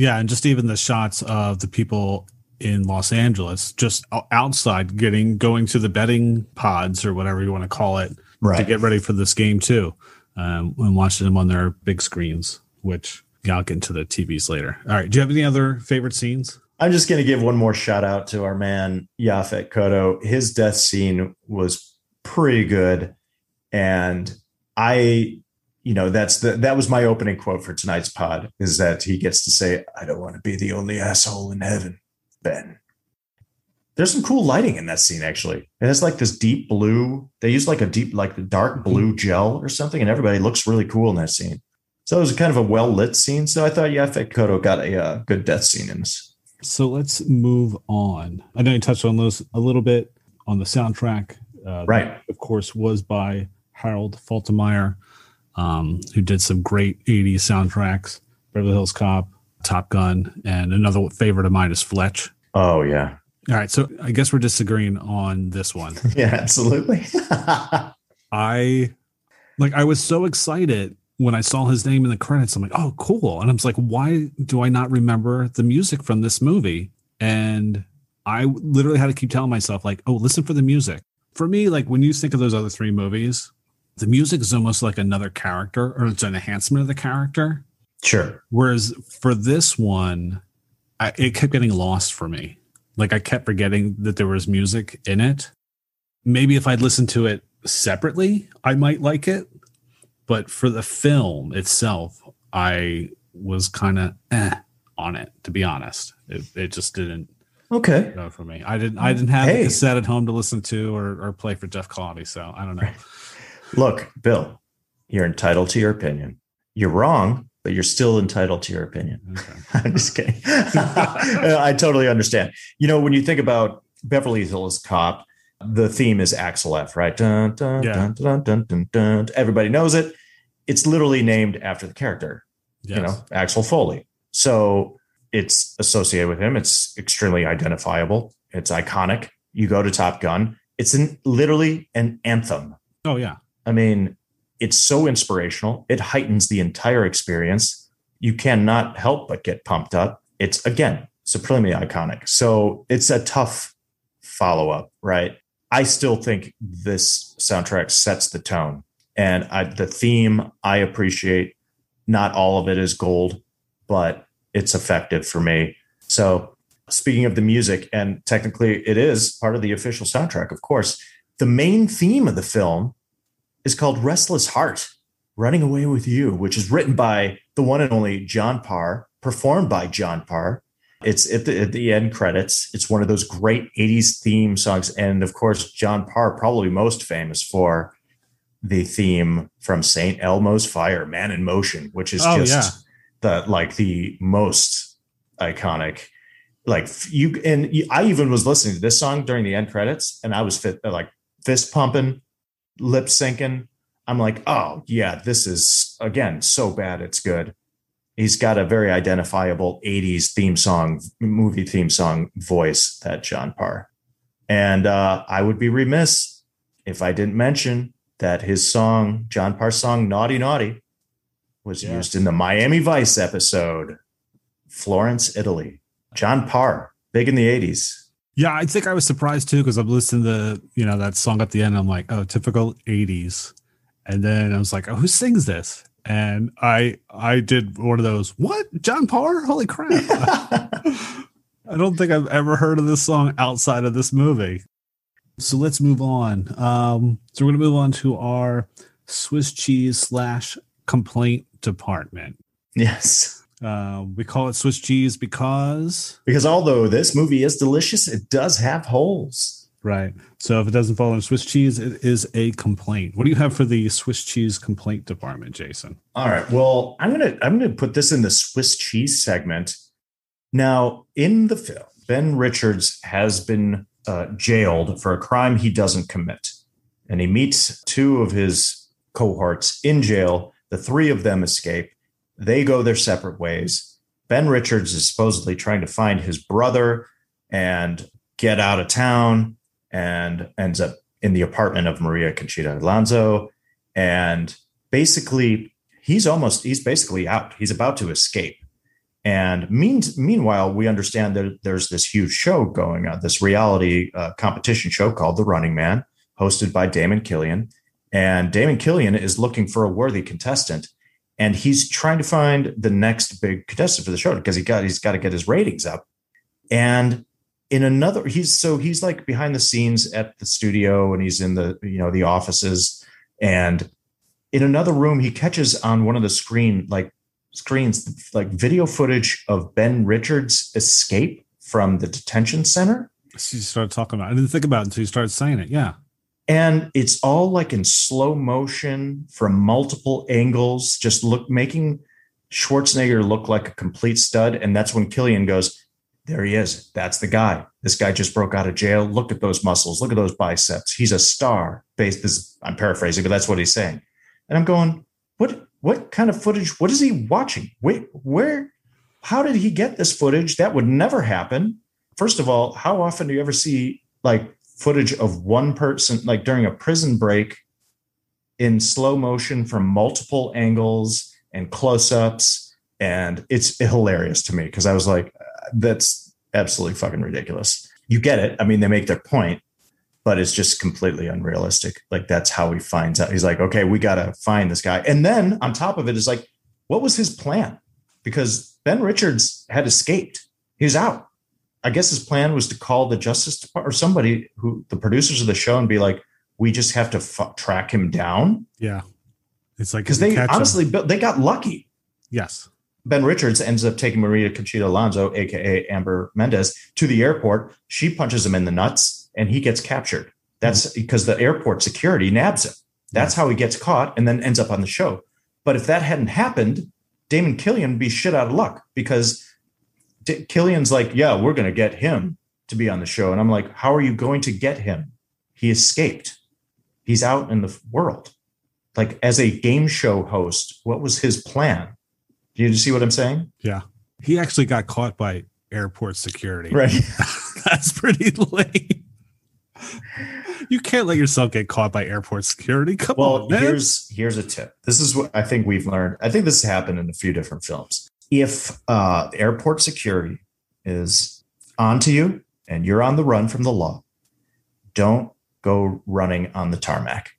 Yeah, and just even the shots of the people in Los Angeles just outside getting going to the betting pods or whatever you want to call it to get ready for this game too, um, and watching them on their big screens. Which yeah, I'll get into the TVs later. All right, do you have any other favorite scenes? I'm just going to give one more shout out to our man Yaphet Kotto. His death scene was pretty good, and I, you know, that's the that was my opening quote for tonight's pod is that he gets to say, "I don't want to be the only asshole in heaven." Ben, there's some cool lighting in that scene. Actually, it has like this deep blue. They use like a deep, like the dark blue gel or something, and everybody looks really cool in that scene. So it was kind of a well lit scene. So I thought Yaphet Kotto got a uh, good death scene in this. So let's move on. I know you touched on those a little bit on the soundtrack. Uh, Right. of course, was by Harold Faltermeyer, um, who did some great 80s soundtracks Beverly Hills Cop, Top Gun, and another favorite of mine is Fletch. Oh yeah, All right, so I guess we're disagreeing on this one. (laughs) yeah, absolutely. (laughs) I like I was so excited when I saw his name in the credits. I'm like, oh, cool. And I was like, why do I not remember the music from this movie? And I literally had to keep telling myself, like, oh, listen for the music. For me, like when you think of those other three movies, the music is almost like another character or it's an enhancement of the character. sure. Whereas for this one, I, it kept getting lost for me. Like I kept forgetting that there was music in it. Maybe if I'd listened to it separately, I might like it. But for the film itself, I was kind of eh on it, to be honest. It, it just didn't Okay. for me. I didn't I didn't have Hey. a cassette at home to listen to or, or play for Jeff Quality. So I don't know. (laughs) Look, Bill, you're entitled to your opinion. You're wrong, but you're still entitled to your opinion. Okay. (laughs) I'm just kidding. (laughs) I totally understand. You know, when you think about Beverly Hills Cop, the theme is Axel F, right? Dun, dun, Yeah. dun, dun, dun, dun, dun. Everybody knows it. It's literally named after the character. Yes. you know, Axel Foley. So it's associated with him. It's extremely identifiable. It's iconic. You go to Top Gun. It's an, literally an anthem. Oh yeah. I mean, it's so inspirational. It heightens the entire experience. You cannot help but get pumped up. It's again supremely iconic. So it's a tough follow up, right? I still think this soundtrack sets the tone, and I, the theme I appreciate. Not all of it is gold, but it's effective for me. So speaking of the music, and technically it is part of the official soundtrack, of course. The main theme of the film is called Restless Heart, Running Away with You, which is written by the one and only John Parr, performed by John Parr. It's at the, at the end credits. It's one of those great 80s theme songs. And of course, John Parr, probably most famous for the theme from St. Elmo's Fire, Man in Motion, which is Oh, just the like the most iconic. Like you and you, I even was listening to this song during the end credits, and I was fit, like fist pumping, lip syncing. I'm like, oh yeah, this is again so bad it's good. He's got a very identifiable 80s theme song, movie theme song voice, that John Parr. And uh, I would be remiss if I didn't mention that his song, John Parr's song, Naughty Naughty, was used in the Miami Vice episode, Florence, Italy. John Parr, big in the 80s. Yeah, I think I was surprised too because I'm listening to you know that song at the end. I'm like, oh, typical '80s, and then I was like, oh, who sings this? And I I did one of those. What John Parr? Holy crap! (laughs) I don't think I've ever heard of this song outside of this movie. So let's move on. Um, so we're gonna move on to our Swiss cheese slash complaint department. yes. Uh, we call it Swiss cheese because Because although this movie is delicious, it does have holes. right. So if it doesn't fall in Swiss cheese, it is a complaint. What do you have for the Swiss cheese complaint department, Jason? All right. Well, I'm gonna I'm gonna put this in the Swiss cheese segment. Now, in the film, Ben Richards has been uh, jailed for a crime he doesn't commit, and he meets two of his cohorts in jail. The three of them escape. They go their separate ways. Ben Richards is supposedly trying to find his brother and get out of town, and ends up in the apartment of Maria Conchita Alonso, and basically he's almost he's basically out. He's about to escape. And mean, meanwhile, we understand that there's this huge show going on, this reality uh, competition show called The Running Man, hosted by Damon Killian. And Damon Killian is looking for a worthy contestant, and he's trying to find the next big contestant for the show because he got he's got to get his ratings up. And in another, he's so he's like behind the scenes at the studio, and he's in the you know the offices, and in another room, he catches on one of the screen like screens like video footage of Ben Richards' escape from the detention center. So you started talking about. It. I didn't think about it until you started saying it. Yeah. And it's all like in slow motion from multiple angles, just look making Schwarzenegger look like a complete stud. And that's when Killian goes, There he is. That's the guy. This guy just broke out of jail. Look at those muscles. Look at those biceps. He's a star. Based this, I'm paraphrasing, but that's what he's saying. And I'm going, what what kind of footage? What is he watching? Wait, where? How did he get this footage? That would never happen. First of all, how often do you ever see like footage of one person, like during a prison break, in slow motion from multiple angles and close-ups? And it's hilarious to me because I was like, that's absolutely fucking ridiculous. You get it. I mean, they make their point, but it's just completely unrealistic. Like that's how he finds out. He's like, okay, we got to find this guy. And then on top of it is like, what was his plan? Because Ben Richards had escaped. he's out. I guess his plan was to call the Justice Department or somebody who the producers of the show and be like, we just have to f- track him down. Yeah. It's like Because they honestly, built, they got lucky. Yes. Ben Richards ends up taking Maria Conchita Alonso, aka Amber Mendez, to the airport. She punches him in the nuts and he gets captured. That's because the airport security nabs him. That's how he gets caught and then ends up on the show. But if that hadn't happened, Damon Killian would be shit out of luck because D- Killian's like, yeah, we're going to get him to be on the show. And I'm like, how are you going to get him? He escaped. He's out in the world. Like as a game show host, what was his plan? Do you see what I'm saying? Yeah. He actually got caught by airport security. Right. (laughs) (laughs) That's pretty lame. You can't let yourself get caught by airport security. Come well, on, man. here's here's a tip. This is what I think we've learned. I think this has happened in a few different films. If uh, airport security is onto you and you're on the run from the law, don't go running on the tarmac.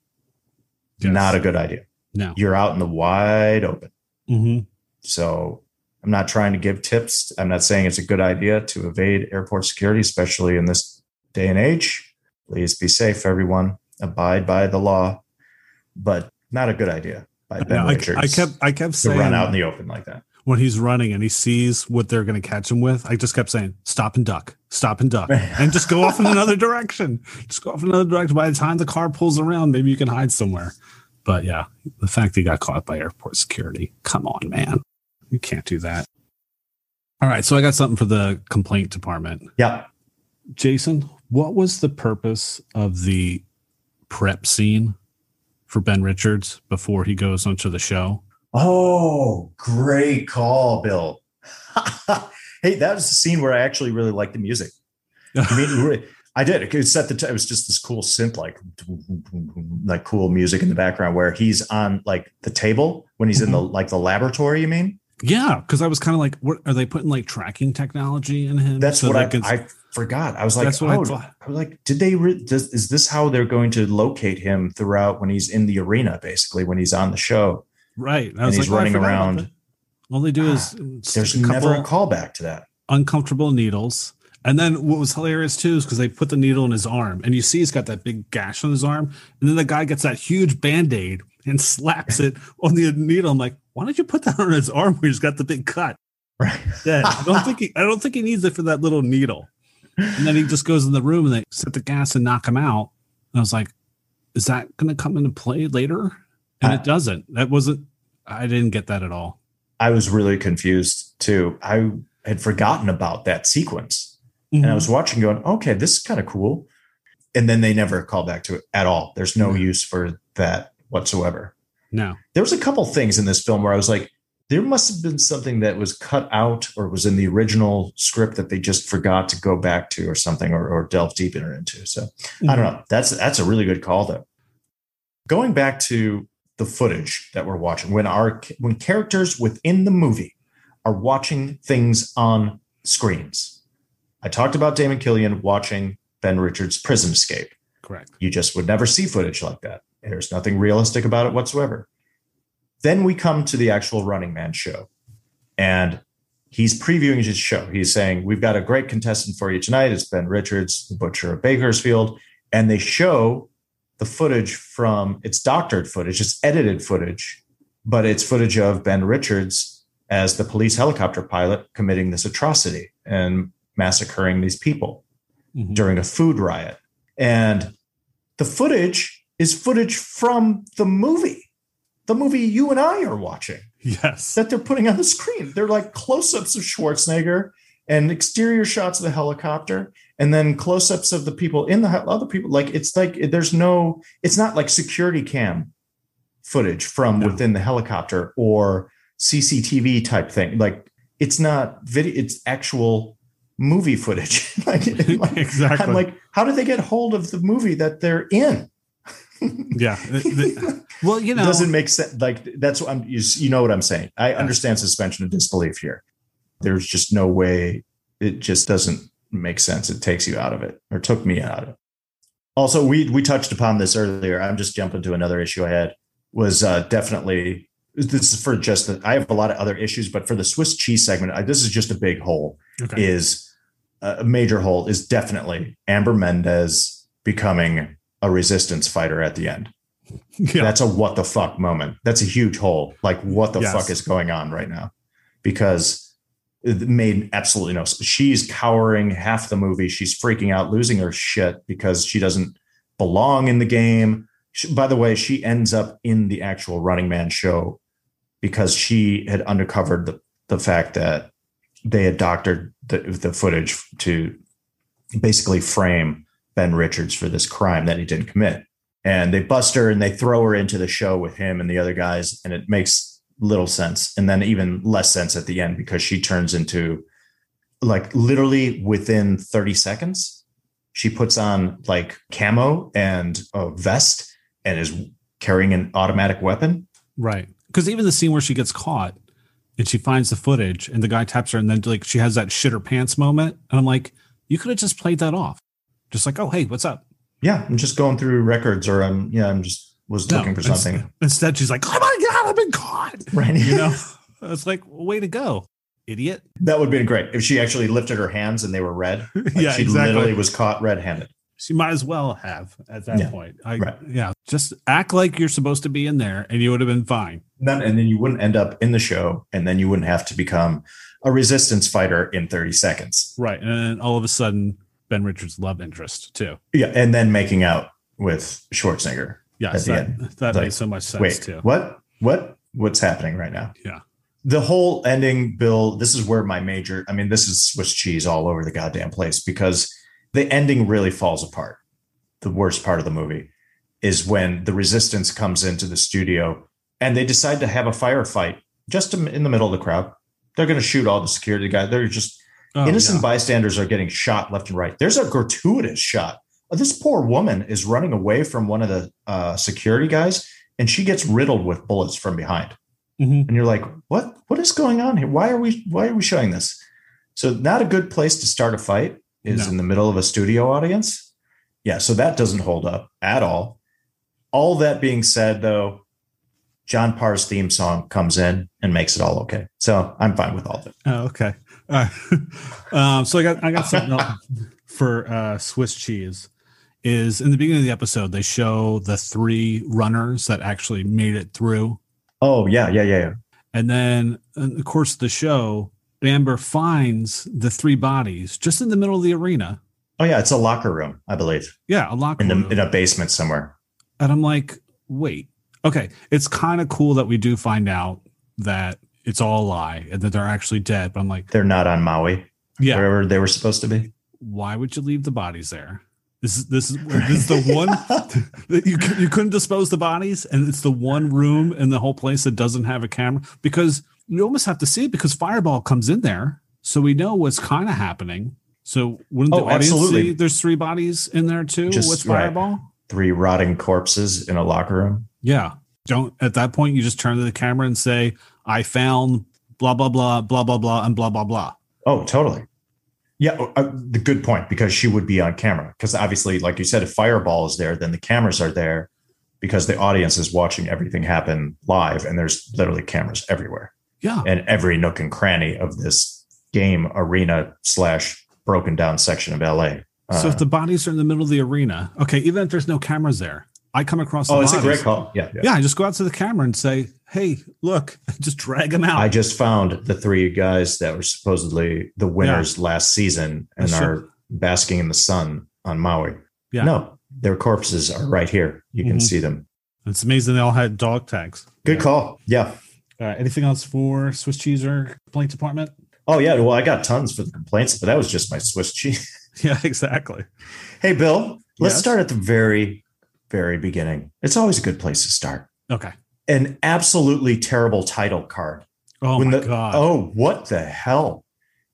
Yes. Not a good idea. No. You're out in the wide open. hmm So I'm not trying to give tips. I'm not saying it's a good idea to evade airport security, especially in this day and age. Please be safe, everyone. Abide by the law, but not a good idea by Ben I, Richards I kept I kept to saying run out in the open like that. When he's running and he sees what they're going to catch him with. I just kept saying, "Stop and duck, stop and duck," (laughs) and just go off in another direction. Just go off in another direction. By the time the car pulls around, maybe you can hide somewhere. But yeah, the fact he got caught by airport security. Come on, man, you can't do that. All right, so I got something for the complaint department. Yeah. Jason, what was the purpose of the prep scene for Ben Richards before he goes onto the show? Oh, great call, Bill. (laughs) hey, that was the scene where I actually really liked the music. (laughs) I mean, I did. It set the. T- it was just this cool synth, like, like cool music in the background where he's on like the table when he's in the mm-hmm. like the laboratory. You mean? Yeah, because I was kind of like, what are they putting like tracking technology in him? That's so what that I, I forgot. I was like, That's what I oh, thought. I was like, did they? Re- does, is this how they're going to locate him throughout when he's in the arena? Basically, when he's on the show, right. And was he's like, oh, running forgot around. All they do is ah, There's a never a callback to that. uncomfortable needles. And then what was hilarious too is because they put the needle in his arm, and you see he's got that big gash on his arm, and then the guy gets that huge band aid and (laughs) slaps it on the needle. I'm like, why did you put that (laughs) on his arm where he's got the big cut? Right. dead. I don't think (laughs) he, I don't think he needs it for that little needle. And then he just goes in the room and they set the gas and knock him out. And I was like, is that going to come into play later? And I- it doesn't. That wasn't. I didn't get that at all. I was really confused too. I had forgotten about that sequence. And I was watching going, okay, this is kind of cool. And then they never call back to it at all. There's no Mhm. use for that whatsoever. no. There was a couple things in this film where I was like, there must have been something that was cut out or was in the original script that they just forgot to go back to or something or, or delve deeper into. So I don't know. That's that's a really good call though. Going back to the footage that we're watching, when our when characters within the movie are watching things on screens. I talked about Damon Killian watching Ben Richards' prison escape. Correct. You just would never see footage like that. There's nothing realistic about it whatsoever. Then we come to the actual Running Man show, and he's previewing his show. He's saying, We've got a great contestant for you tonight. It's Ben Richards, the butcher of Bakersfield. And they show the footage from it's doctored footage, it's edited footage, but it's footage of Ben Richards as the police helicopter pilot committing this atrocity and massacring these people Mhm. during a food riot. And the footage is footage from the movie, the movie you and I are watching Yes. that they're putting on the screen. They're like close ups of Schwarzenegger and exterior shots of the helicopter, and then close ups of the people in the other people. Like it's like there's no, it's not like security cam footage from No. within the helicopter or CCTV type thing. Like it's not video, it's actual movie footage. (laughs) like, like- (laughs) exactly. I'm like, how did they get hold of the movie that they're in? yeah. (laughs) The- well, you it know, doesn't make sense. Like that's what I'm. You, you know what I'm saying. I understand suspension of disbelief here. There's just no way. It just doesn't make sense. It takes you out of it, or took me out of it. Also, we we touched upon this earlier. I'm just jumping to another issue I had. Was uh, definitely this is for just the, I have a lot of other issues, but for the Swiss cheese segment, I, this is just a big hole. okay. Is uh, a major hole is definitely Amber Mendez becoming a resistance fighter at the end (laughs) yeah. that's a what the fuck moment. That's a huge hole. Like what the Yes. fuck is going on right now? Because made absolutely no. She's cowering half the movie. She's freaking out, losing her shit because she doesn't belong in the game. She- by the way, she ends up in the actual Running Man show because she had uncovered the, the fact that they had doctored the, the footage to basically frame Ben Richards for this crime that he didn't commit and they bust her and they throw her into the show with him and the other guys and it makes little sense and then even less sense at the end because she turns into like literally within 30 seconds she puts on like camo and a vest and is carrying an automatic weapon Right. Because even the scene where she gets caught and she finds the footage and the guy taps her and then like she has that shit her pants moment. And I'm like, you could have just played that off. Just like, oh, hey, what's up? yeah i'm just going through records or i'm yeah i'm just was No, looking for something Instead, she's like, God, I've been caught. right You know, (laughs) it's like, way to go, idiot. that would have been great if she actually lifted her hands and they were red (laughs) Like, yeah, she exactly. literally was caught red-handed she might as well have at that Yeah, point. I, right. Yeah. Just act like you're supposed to be in there and you would have been fine. None, and then you wouldn't end up in the show, and then you wouldn't have to become a resistance fighter in 30 seconds. Right. And then all of a sudden, Ben Richards' love interest, too. Yeah, and then making out with Schwarzenegger. Yeah, At the That, end. that Like, makes so much sense, Wait, too. what? What? What's happening right now? Yeah. The whole ending, Bill. This is where my major. I mean, this is Swiss cheese all over the goddamn place because the ending really falls apart. The worst part of the movie is when the resistance comes into the studio and they decide to have a firefight just in the middle of the crowd. They're going to shoot all the security guys. They're just Oh, innocent yeah. bystanders are getting shot left and right. There's a gratuitous shot. This poor woman is running away from one of the uh, security guys, and she gets riddled with bullets from behind. Mhm. And you're like, "What? What is going on here? Why are we? Why are we showing this?" So, not a good place to start a fight is No. in the middle of a studio audience. Yeah, so that doesn't hold up at all. All that being said, though, John Parr's theme song comes in and makes it all okay. So I'm fine with all of it. Oh, okay. All right. (laughs) um, so I got I got something else (laughs) for uh, Swiss cheese. Is in the beginning of the episode they show the three runners that actually made it through, Oh yeah, yeah, yeah, yeah. and then in the course of the show, Amber finds the three bodies just in the middle of the arena. Oh yeah, it's a locker room, I believe, Yeah, a locker in room. in a basement somewhere. and I'm like, wait, okay. It's kind of cool that we do find out that it's all a lie and that they're actually dead. But I'm like, They're not on Maui, yeah, wherever they were supposed to be. why would you leave the bodies there? This is this is this is the one that you you couldn't dispose the bodies, and it's the one room in the whole place that doesn't have a camera because you almost have to see it because Fireball comes in there, so we know what's kind of happening. So wouldn't the Oh, audience absolutely. see there's three bodies in there too Just- with right. Fireball? Three rotting corpses in a locker room. Yeah. Don't at that point you just turn to the camera and say, I found blah blah blah blah blah blah and blah blah blah. Oh, totally. Yeah, uh, the good point because she would be on camera. Because obviously, like you said, if Fireball is there, then the cameras are there because the audience is watching everything happen live, and there's literally cameras everywhere Yeah. and every nook and cranny of this game arena slash broken down section of LA. so Uh, if the bodies are in the middle of the arena, okay, even if there's no cameras there, I come across the oh, it's a great call. Yeah, yeah. Yeah, I just go out to the camera and say, Hey, look, (laughs) just drag them out. I just found the three guys that were supposedly the winners last season and are basking in the sun on Maui. Yeah. No, their corpses are right here. You can Mhm. see them. it's amazing they all had dog tags. Good Yeah. call. Yeah. Uh, anything else for Swiss cheese or complaint department? Oh yeah. Well, I got tons for the complaints, but that was just my Swiss (laughs) cheese. (laughs) Yeah, exactly. hey, Bill. Let's Yes? start at the very, very beginning. It's always a good place to start. Okay. An absolutely terrible title card. Oh When my the- god. Oh, what the hell?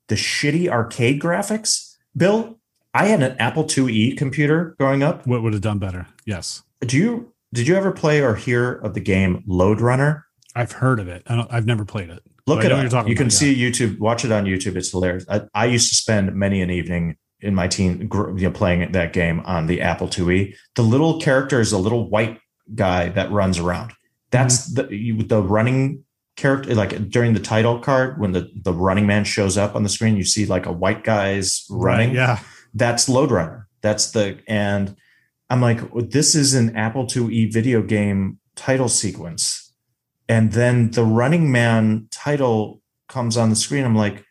The shitty arcade graphics. Bill, I had an Apple IIe computer growing up. What would have done better? Yes. Do you did you ever play or hear of the game Lode Runner? I've heard of it. I don't, I've never played it. Look I it know up. what you're talking you can about, see YouTube. Watch it on YouTube. It's hilarious. I, I used to spend many an evening in my teen, you know, playing that game on the Apple IIe. The little character is a little white guy that runs around. That's Mm-hmm. the you, the running character. Like during the title card, when the the running man shows up on the screen, you see like a white guy's running. Right, yeah. That's Lode Runner. That's the and I'm like, this is an Apple IIe video game title sequence. And then the running man title comes on the screen. I'm like,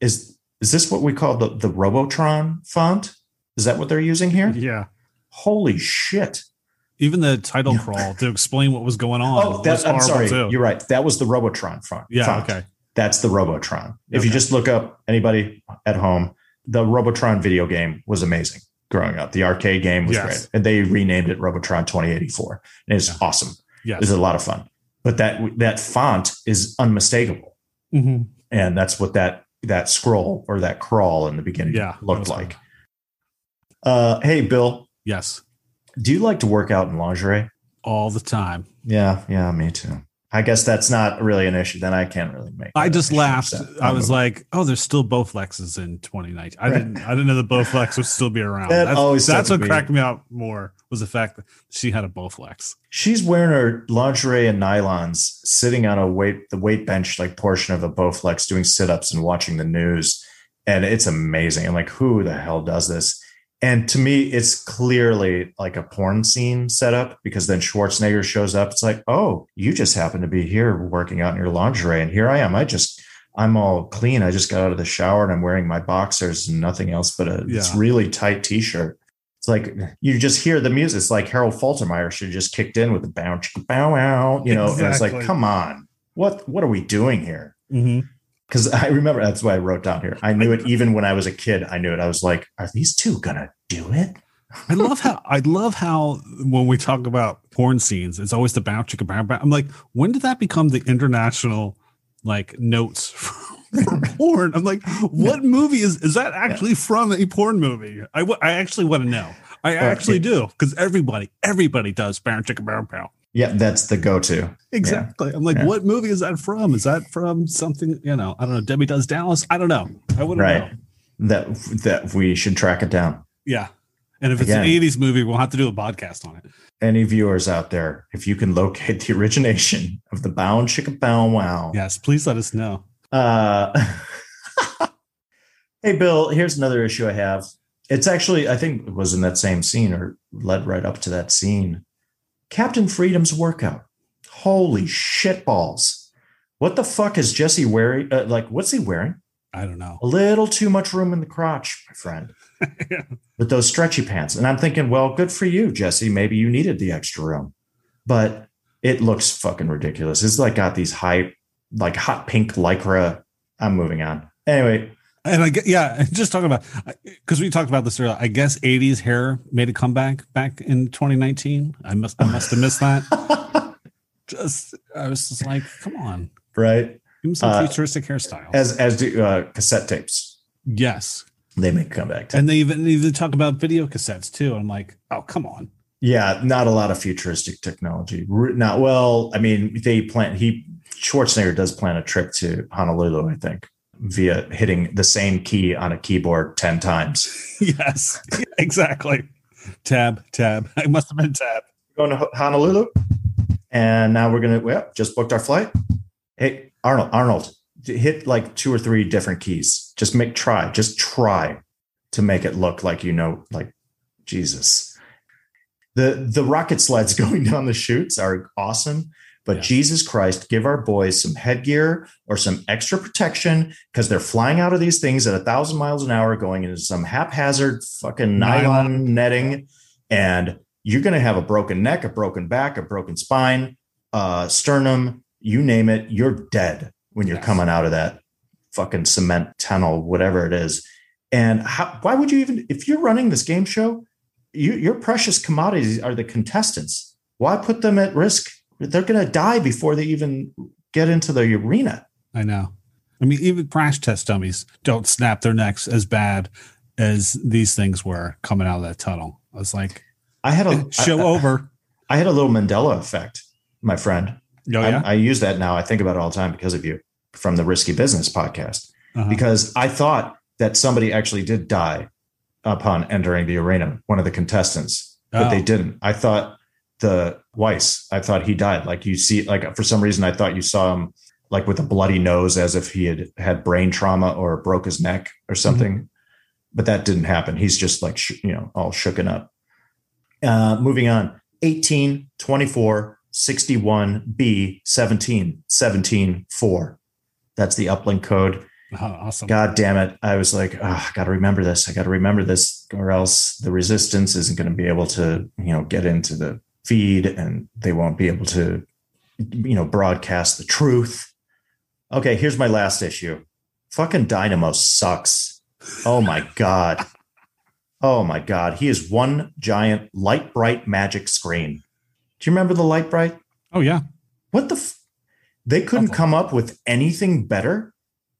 is is this what we call the, the Robotron font? Is that what they're using here? Yeah. Holy shit. Even the title Yeah. crawl to explain what was going on. Oh, was that's I'm sorry. too. You're right. That was the Robotron font. Yeah. font. Okay. That's the Robotron. If you just look up anybody at home, the Robotron video game was amazing growing up. The arcade game was Yes. great. And they renamed it Robotron 2084. And it's Yeah. awesome. It Yes. was a lot of fun. But that that font is unmistakable. Mhm. And that's what that that scroll or that crawl in the beginning Yeah. looked like. Uh, hey Bill, Yes. Do you like to work out in lingerie? All the time. Yeah, yeah, me too. I guess that's not really an issue. Then I can't really make. I just laughed. So, I was like, "Oh, there's still Bowflexes in 2019." I Right. didn't. I didn't know the Bowflex would still be around. That that's always that's what cracked me up more was the fact that she had a Bowflex. she's wearing her lingerie and nylons, sitting on a weight the weight bench like portion of a Bowflex, doing sit ups and watching the news, and it's amazing. I'm like, who the hell does this? And to me, it's clearly like a porn scene setup because then Schwarzenegger shows up. It's like, oh, you just happen to be here working out in your lingerie, and here I am. I just I'm all clean. I just got out of the shower and I'm wearing my boxers and nothing else but a this Yeah. really tight t-shirt. It's like you just hear the music. It's like Harold Faltermeyer should have just kicked in with the bounce, bow wow, you know. And it's like, come on, what what are we doing here? Mm-hmm. Because I remember that's why I wrote down here. I knew it even when I was a kid. I knew it. I was like, are these two gonna do it? I love how I love how when we talk about porn scenes, it's always the bow chicka bow bow. I'm like, when did that become the international like notes for, (laughs) for porn? I'm like, what movie is is that actually from a porn movie? I I actually want to know. I actually do because everybody everybody does bow chicka bow bow. Yeah, that's the go-to. Exactly. I'm like, Yeah. what movie is that from? Is that from something? You know, I don't know. Debbie Does Dallas. I don't know. I wouldn't Right. know. That that we should track it down. Yeah. And if it's Again. an 80s movie, we'll have to do a podcast on it. Any viewers out there, if you can locate the origination of the bow and chicka bow wow. Yes, please let us know. Uh, (laughs) hey, Bill, here's another issue I have. It's actually, I think it was in that same scene or led right up to that scene. Captain Freedom's workout. Holy shit balls. What the fuck is Jesse wearing? Uh, like, what's he wearing? I don't know. A little too much room in the crotch, my friend, Yeah. (laughs) with those stretchy pants. And I'm thinking, well, good for you, Jesse. Maybe you needed the extra room, but it looks fucking ridiculous. It's like got these high, like hot pink lycra. I'm moving on. Anyway, And I get, yeah, (laughs) just talking about because we talked about this earlier. I guess '80s hair made a comeback back in 2019. I must, I must have missed that. (laughs) Just, I was just like, come on, right give me some Uh, futuristic hairstyles. as as do uh, cassette tapes. yes, They make a comeback. and they even even talk about video cassettes too. I'm like, oh, come on. Yeah, not a lot of futuristic technology. Not well. I mean, they plan. He Schwarzenegger does plan a trip to Honolulu, I think, via hitting the same key on a keyboard ten times. (laughs) yes, exactly. Tab, tab. (laughs) I must have been tab. Going to Honolulu, and now we're gonna. Well, just booked our flight. Hey, Arnold, Arnold, hit like two or three different keys. Just make try. Just try to make it look like you know, like Jesus. The the rocket sleds (laughs) going down the chutes are awesome. But Yeah. Jesus Christ, give our boys some headgear or some extra protection because they're flying out of these things at a thousand miles an hour, going into some haphazard fucking nylon, Nylon. netting, and you're going to have a broken neck, a broken back, a broken spine, uh, sternum, you name it. You're dead when you're Yes. coming out of that fucking cement tunnel, whatever it is. And how, why would you even, if you're running this game show, you, your precious commodities are the contestants. Why put them at risk? They're going to die before they even get into the arena. I know. I mean, even crash test dummies don't snap their necks as bad as these things were coming out of that tunnel. I was like, I had a show I, over. (laughs) I had a little Mandela effect, my friend. Oh, yeah. I, I use that now. I think about it all the time because of you from the Risky Business podcast. Uh-huh. Because I thought that somebody actually did die upon entering the arena, one of the contestants, but Oh. they didn't. I thought the Weiss, I thought he died. Like you see, like for some reason, I thought you saw him like with a bloody nose as if he had had brain trauma or broke his neck or something. But that didn't happen. He's just like, sh- you know, all shooken up. Uh, moving on 18, 24, 61B, 17, 17, 4. That's the uplink code. Oh, awesome. God damn it. I was like, oh, I got to remember this. I got to remember this, or else the resistance isn't going to be able to, you know, get into the feed and they won't be able to, you know, broadcast the truth. Okay, here's my last issue. Fucking Dynamo sucks. Oh my God. Oh my God. He is one giant Lite-Brite magic screen. Do you remember the Lite-Brite? Oh, yeah. What the? F- they couldn't come up with anything better.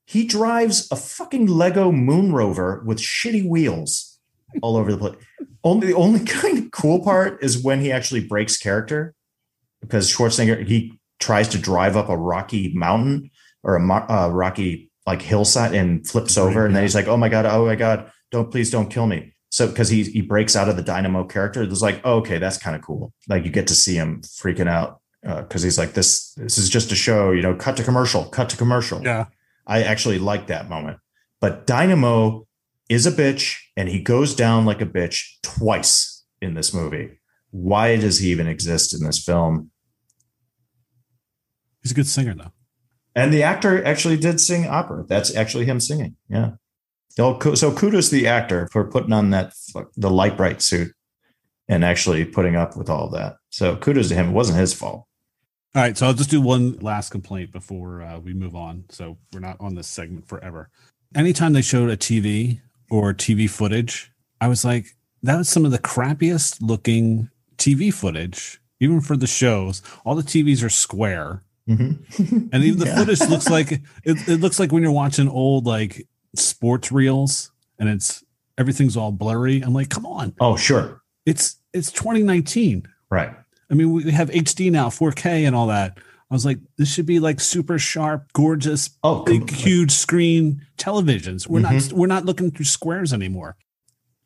He drives a fucking Lego Moon Rover with shitty wheels all over the place. Only the only (laughs) kind of cool part is when he actually breaks character because Schwarzenegger he tries to drive up a rocky mountain or a uh, rocky like hillside and flips over, and then he's like, "Oh my god! Oh my god! Don't please don't kill me." So because he he breaks out of the Dynamo character, it's like, oh, okay, that's kind of cool. Like you get to see him freaking out because he's like, "This this is just a show," you know. Cut to commercial. Cut to commercial. Yeah. I actually like that moment. But Dynamo is a bitch and he goes down like a bitch twice in this movie. Why does he even exist in this film? He's a good singer, though. And the actor actually did sing opera. That's actually him singing. Yeah. So kudos to the actor for putting on that the Lite-Brite suit and actually putting up with all of that. So kudos to him. It wasn't his fault. All right, so I'll just do one last complaint before uh, we move on. So we're not on this segment forever. Anytime they showed a TV or TV footage, I was like, that was some of the crappiest looking TV footage, even for the shows. All the TVs are square, Mhm. (laughs) and even the Yeah. footage looks like (laughs) it, it looks like when you're watching old like sports reels, and it's everything's all blurry. I'm like, come on, Oh, sure. it's it's 2019. Right. I mean, we have HD now, 4K and all that. I was like, this should be like super sharp, gorgeous, Oh, big, huge screen televisions. We're not mm-hmm. we're not looking through squares anymore.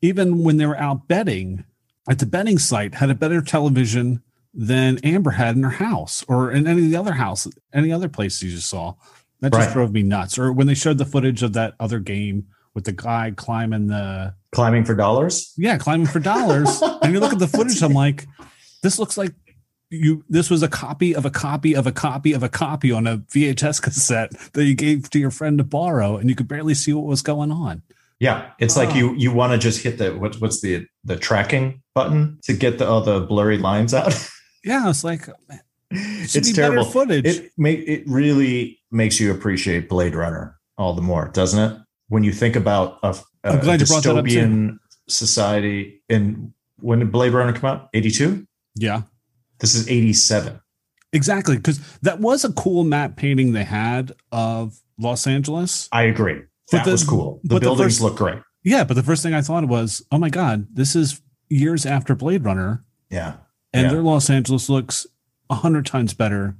Even when they were out betting at the betting site, had a better television than Amber had in her house or in any of the other house, any other place you just saw. That just Right. drove me nuts. Or when they showed the footage of that other game with the guy climbing the climbing for dollars. yeah, climbing for dollars. (laughs) and you look at the footage, I'm like, this looks like you this was a copy of a copy of a copy of a copy on a VHS cassette that you gave to your friend to borrow, and you could barely see what was going on. Yeah, it's like Oh. you you want to just hit the what's what's the the tracking button to get the all the blurry lines out. (laughs) Yeah, it's like man, it it's be terrible. footage. It make it really makes you appreciate Blade Runner all the more, doesn't it? When you think about a, a I'm glad you brought that up, dystopian society, and when did Blade Runner come out? Eighty two. yeah, This is eighty seven. exactly. Because that was a cool map painting they had of Los Angeles. I agree. That the- was cool. The but the buildings first- look great. Yeah, but the first thing I thought was, oh my god, this is years after Blade Runner, Yeah. and Yeah. their Los Angeles looks a hundred times better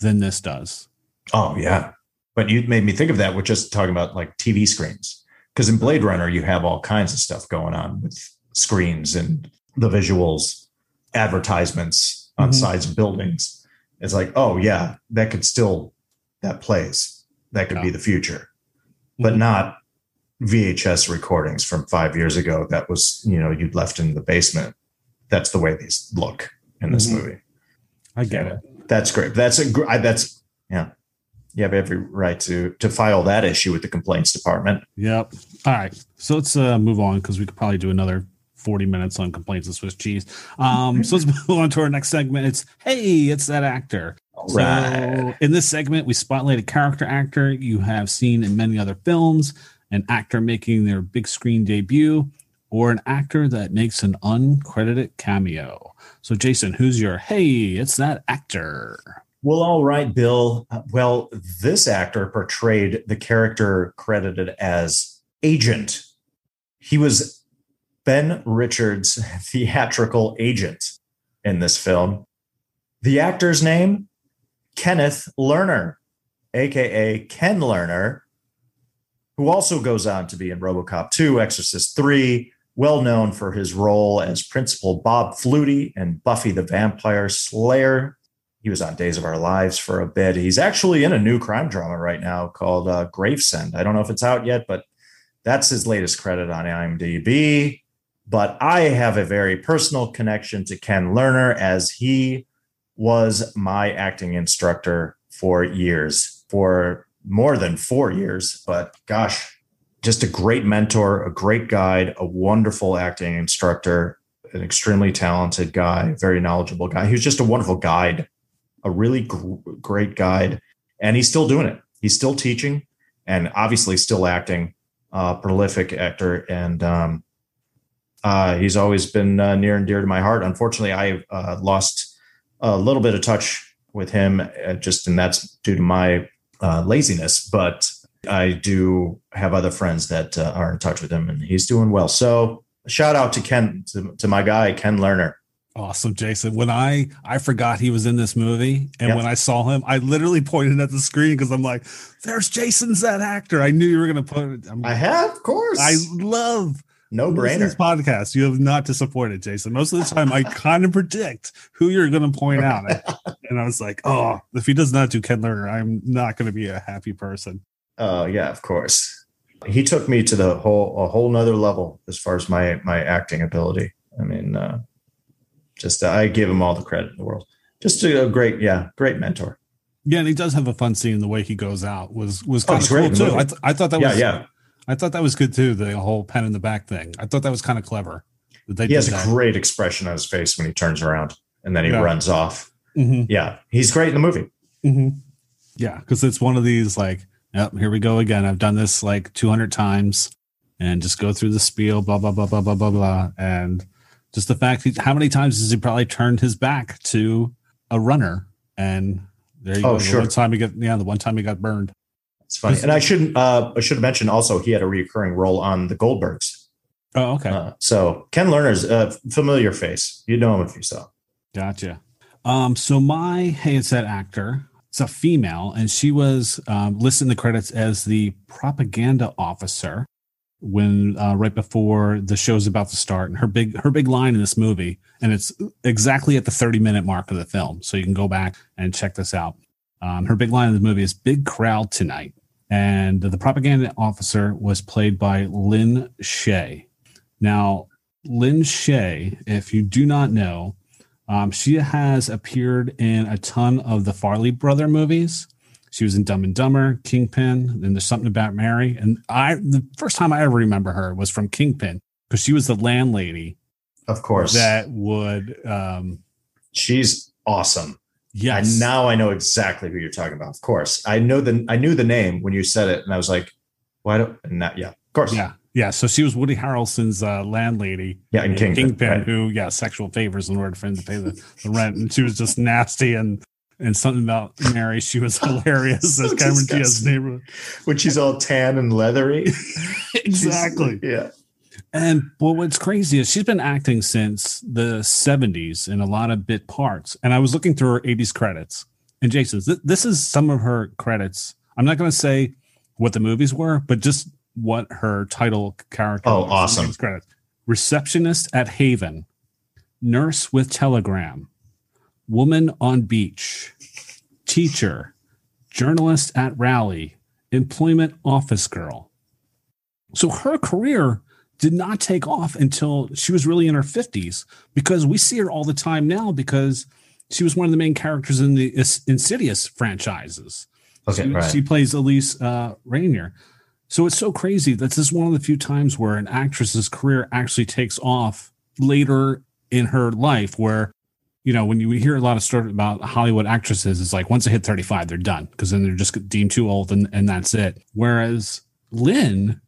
than this does. Oh yeah. But you made me think of that with just talking about like TV screens. Because in Blade Runner, you have all kinds of stuff going on with screens and the visuals, advertisements on Mhm. sides of buildings. It's like, oh yeah, that could still that plays. That could be the future. But Mhm. not VHS recordings from five years ago that was, you know, you'd left in the basement. That's the way these look in this Mhm. movie. I get it. That's great. That's a gr- I- that's yeah. You have every right to to file that issue with the complaints department. Yep. All right. So let's uh, move on because we could probably do another 40 minutes on complaints of Swiss cheese. Um, so let's move on to our next segment. It's hey, it's that actor. All So in this segment, we spotlight a character actor you have seen in many other films, an actor making their big screen debut, or an actor that makes an uncredited cameo. So Jason, who's your hey, it's that actor? Well, all right, Bill. Uh, Well, this actor portrayed the character credited as Agent. He was Ben Richards' (laughs) theatrical agent in this film. The actor's name, Kenneth Lerner, aka Ken Lerner, who also goes on to be in Robocop 2, Exorcist 3, well known for his role as Principal Bob Flutie and Buffy the Vampire Slayer. He was on Days of Our Lives for a bit. He's actually in a new crime drama right now called uh, Gravesend. I don't know if it's out yet, but that's his latest credit on IMDb. But I have a very personal connection to Ken Lerner as he was my acting instructor for years, for more than four years. But gosh, just a great mentor, a great guide, a wonderful acting instructor, an extremely talented guy, very knowledgeable guy. He was just a wonderful guide, a really gr- great guide. And he's still doing it. He's still teaching and obviously still acting, uh, prolific actor. And um, uh, he's always been uh, near and dear to my heart. Unfortunately, I uh, lost a little bit of touch with him, uh, just and that's due to my uh, laziness. But I do have other friends that uh, are in touch with him, and he's doing well. So shout out to Ken, to, to my guy Ken Lerner. Awesome, Jason. When I I forgot he was in this movie, and Yep. when I saw him, I literally pointed at the screen because I'm like, "There's Jason's that actor." I knew you were gonna put. I'm, I have, of course, I love no to this podcast. You have not disappointed, Jason. Most of the time, I (laughs) kind of predict who you're going to point out, and I was like, "Oh, if he does not do Ken Lerner, I'm not going to be a happy person." Oh yeah, of course. He took me to the whole a whole nother level as far as my my acting ability. I mean, uh, just uh, I give him all the credit in the world. Just a, a great, yeah, great mentor. Yeah, and he does have a fun scene. The way he goes out was was Oh, kind it's of great cool too. I, th- I thought that yeah, was yeah. I thought that was good too. The whole pen in the back thing. I thought that was kind of clever. He has a that. great expression on his face when he turns around and then he Yeah. runs off. Mhm. Yeah, he's great in the movie. hmm Yeah, because it's one of these like, yep, here we go again. I've done this like 200 times, and just go through the spiel, blah blah blah blah blah blah blah, and just the fact he, how many times has he probably turned his back to a runner, and there you Oh, go. The sure. one time he got yeah, the one time he got burned. It's funny, and I shouldn't. Uh, I should have mentioned also he had a recurring role on the Goldbergs. Oh, okay, Uh, so Ken Lerner's a familiar face. You know him if you saw. gotcha. Um, so my that actor. It's a female, and she was um, listed in the credits as the propaganda officer when uh, right before the show's about to start. And her big her big line in this movie, and it's exactly at the thirty minute mark of the film, so you can go back and check this out. Um, her big line in the movie is "Big crowd tonight," and the propaganda officer was played by Lin Shaye. Now, Lin Shaye, if you do not know, Um, she has appeared in a ton of the Farrelly brother movies. She was in Dumb and Dumber, Kingpin, and there's something about Mary. And I, the first time I ever remember her was from Kingpin because she was the landlady Of course. that would, um, She's awesome. Yes, And now I know exactly who you're talking about. Of course. I know the I knew the name when you said it, and I was like, why don't and that yeah, of course. yeah, yeah. So she was Woody Harrelson's uh, landlady. Yeah, in Kingpin. Kingpin, right. who yeah, sexual favors in order for him to pay the, the rent, and she was just nasty and and something about Mary. She was (laughs) hilarious So as Cameron Diaz's neighborhood. When she's all tan and leathery. (laughs) exactly. yeah. And but what's crazy is she's been acting since the 70s in a lot of bit parts. And I was looking through her 80s credits. And Jason, th- this is some of her credits. I'm not going to say what the movies were, but just what her title character Oh, awesome. Credits. Receptionist at Haven, Nurse with Telegram, Woman on Beach, Teacher, Journalist at Rally, Employment Office Girl. So her career did not take off until she was really in her 50s because we see her all the time now because she was one of the main characters in the Insidious franchises. Okay, she, right. she plays Elise uh, Rainier. So it's so crazy that this is one of the few times where an actress's career actually takes off later in her life where you know when you hear a lot of stories about hollywood actresses it's like once they hit 35 they're done because then they're just deemed too old and, and that's it whereas lynn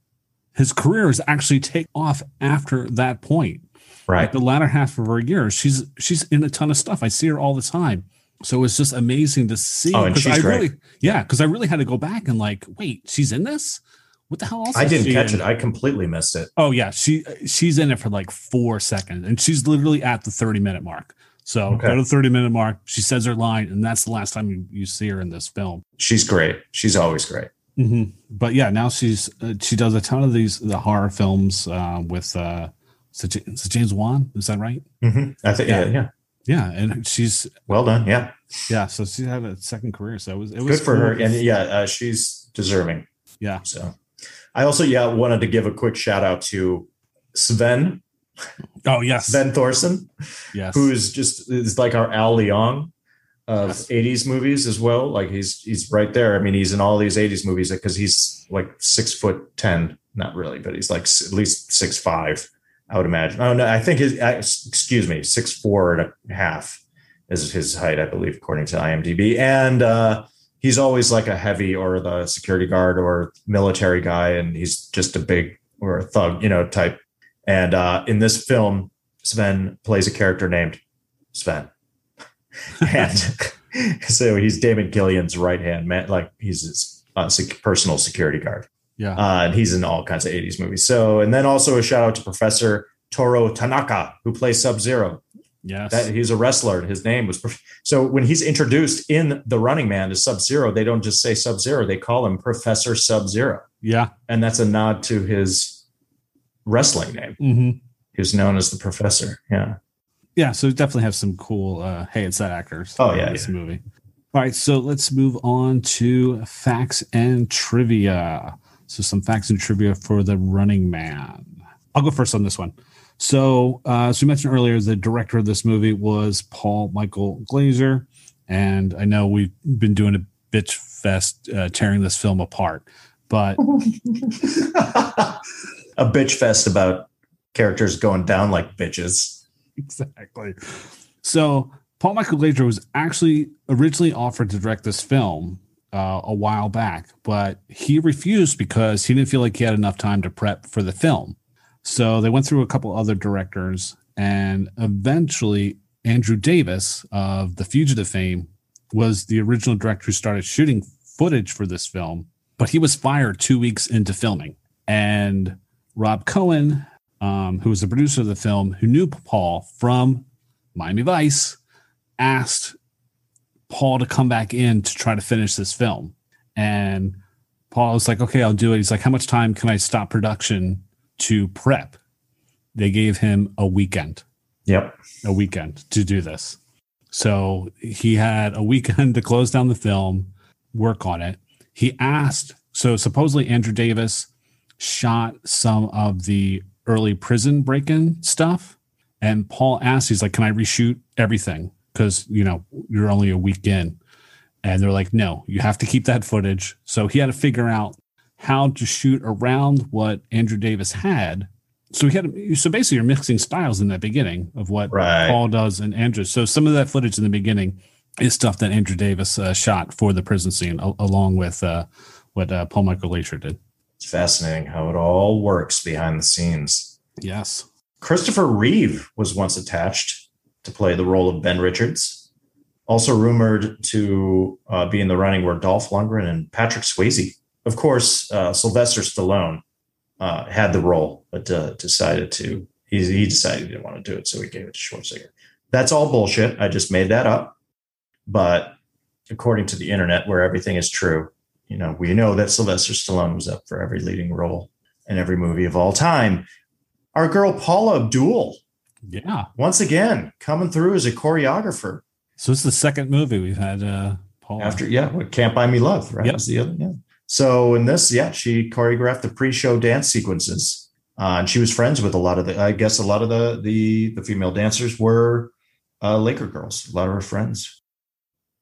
his career has actually take off after that point right. like the latter half of her years she's she's in a ton of stuff i see her all the time so it's just amazing to see Oh, and she's I great. really yeah because i really had to go back and like wait she's in this what the hell else I is didn't catch in? it. I completely missed it. Oh yeah, she she's in it for like four seconds, and she's literally at the thirty minute mark. So Okay. go to the thirty minute mark. She says her line, and that's the last time you, you see her in this film. She's great. She's always great. Mm-hmm. But yeah, now she's uh, she does a ton of these the horror films uh, with uh, is James Wan? Is that right? Mhm. I think Yeah. yeah. yeah, and she's Well done. Yeah. yeah, so she had a second career. So it was it was Good for cool. her. And yeah, uh, she's deserving. yeah, So I also yeah wanted to give a quick shout out to Sven oh yes, Sven Thorsen, yes, who's just is like our Al Leong of Yes. 80s movies as well. Like he's he's right there. I mean, he's in all these 80s movies because he's like six foot ten, not really, but he's like at least six five. I would imagine. Oh no, I think his uh, excuse me, six four and a half is his height, I believe, according to IMDb. And uh, he's always like a heavy or the security guard or military guy, and he's just a big or a thug, you know, type. And uh, in this film, Sven plays a character named Sven, (laughs) and so he's Damon Killian's right hand man, like he's his uh, sec- personal security guard. yeah, Uh, and he's in all kinds of 80s movies. So, and then also a shout out to Professor Toru Tanaka, who plays Sub Zero. yes, That he's a wrestler. and His name was so when he's introduced in The Running Man as Sub Zero, they don't just say Sub Zero; they call him Professor Sub Zero, yeah, and that's a nod to his wrestling name. hmm He was known as the Professor. Yeah. Yeah. So definitely have some cool. uh Hey, it's that actors. Oh, yeah, this movie. All right, so let's move on to facts and trivia. So some facts and trivia for the Running Man. I'll go first on this one. So, uh, as we mentioned earlier, the director of this movie was Paul Michael Glaser, and I know we've been doing a bitch fest uh, tearing this film apart, but (laughs) a bitch fest about characters going down like bitches. (laughs) exactly. So Paul Michael Glaser was actually originally offered to direct this film uh, a while back, but he refused because he didn't feel like he had enough time to prep for the film. So they went through a couple other directors, and eventually Andrew Davis of The Fugitive fame was the original director who started shooting footage for this film, but he was fired two weeks into filming. And Rob Cohen, um, who was the producer of the film, who knew Paul from Miami Vice, asked Paul to come back in to try to finish this film. And Paul was like, okay, I'll do it. He's like, how much time can I stop production to prep? They gave him a weekend, Yep. a weekend to do this. So he had a weekend (laughs) to close down the film, work on it. He asked, so supposedly Andrew Davis shot some of the early prison break in stuff And Paul asks, he's like, "Can I reshoot everything? Because you know you're only a week in." And they're like, "No, you have to keep that footage." So he had to figure out how to shoot around what Andrew Davis had. So he had so basically you're mixing styles in that beginning of what Right. Paul does and Andrew. So some of that footage in the beginning is stuff that Andrew Davis uh, shot for the prison scene, a- along with uh, what uh, Paul Michael Glaser did. It's fascinating how it all works behind the scenes. Yes. Christopher Reeve was once attached to play the role of Ben Richards. Also rumored to uh, be in the running were Dolph Lundgren and Patrick Swayze. Of course, uh, Sylvester Stallone uh, had the role, but uh, decided to he, he decided he didn't want to do it, so he gave it to Schwarzenegger. That's all bullshit. I just made that up. But according to the internet, where everything is true, you know, we know that Sylvester Stallone was up for every leading role in every movie of all time. Our girl Paula Abdul, Yeah. once again, coming through as a choreographer So it's the second movie we've had uh, Paul. after, yeah, what Can't Buy Me Love, right? Yep. Was the other, yeah. So in this, yeah, she choreographed the pre-show dance sequences, uh, and she was friends with a lot of the. I guess a lot of the the the female dancers were uh, Laker girls. A lot of her friends.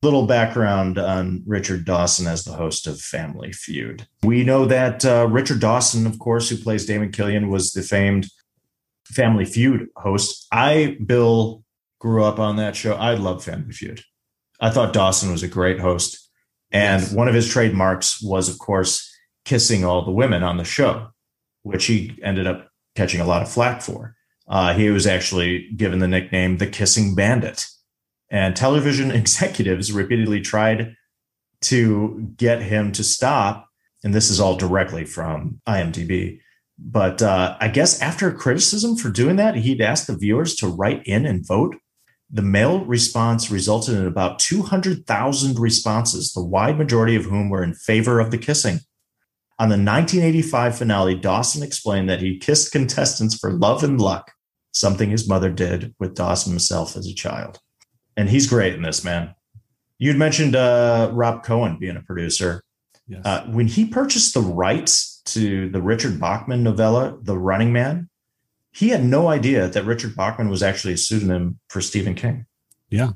Little background on Richard Dawson as the host of Family Feud. We know that uh, Richard Dawson, of course, who plays Damon Killian, was the famed Family Feud host. I, Bill, grew up on that show. I love Family Feud. I thought Dawson was a great host. And Yes. one of his trademarks was, of course, kissing all the women on the show, which he ended up catching a lot of flack for. Uh, he was actually given the nickname the Kissing Bandit. And television (laughs) executives repeatedly tried to get him to stop. And this is all directly from IMDb. But uh, I guess after criticism for doing that, he'd asked the viewers to write in and vote. The mail response resulted in about 200,000 responses, the wide majority of whom were in favor of the kissing. On the 1985 finale, Dawson explained that he kissed contestants for love and luck, something his mother did with Dawson himself as a child. And he's great in this, man. You'd mentioned uh, Rob Cohen being a producer. Yes. Uh, when he purchased the rights to the Richard Bachman novella, The Running Man, he had no idea that Richard Bachman was actually a pseudonym for Stephen King. Yeah.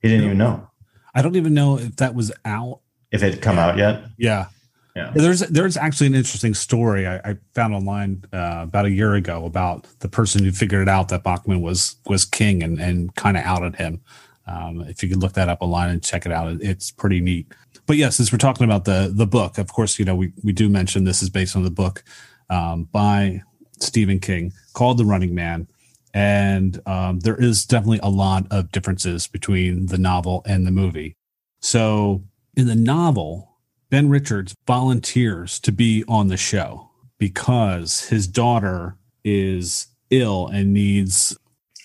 He didn't even know I don't even know if that was out. if it had come out yet. Yeah. Yeah. There's there's actually an interesting story I, I found online uh, about a year ago about the person who figured it out that Bachman was was king and and kind of outed him. Um, if you could look that up online and check it out, it's pretty neat. But yes, since we're talking about the the book, of course, you know we we do mention this is based on the book um, by Stephen King called The Running Man, and um, there is definitely a lot of differences between the novel and the movie. So in the novel, Ben Richards volunteers to be on the show because his daughter is ill and needs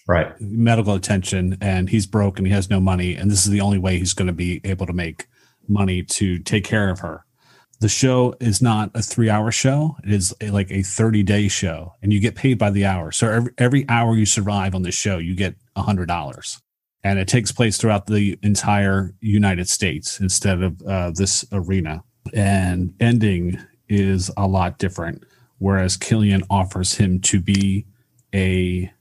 Right. medical attention and he's broke and he has no money and this is the only way he's going to be able to make money to take care of her. The show is not a three hour show. It is a, like a 30 day show and you get paid by the hour. So every, every hour you survive on the show you get a hundred dollars. And it takes place throughout the entire united states instead of uh, this arena. And ending is a lot different whereas killian offers him to be a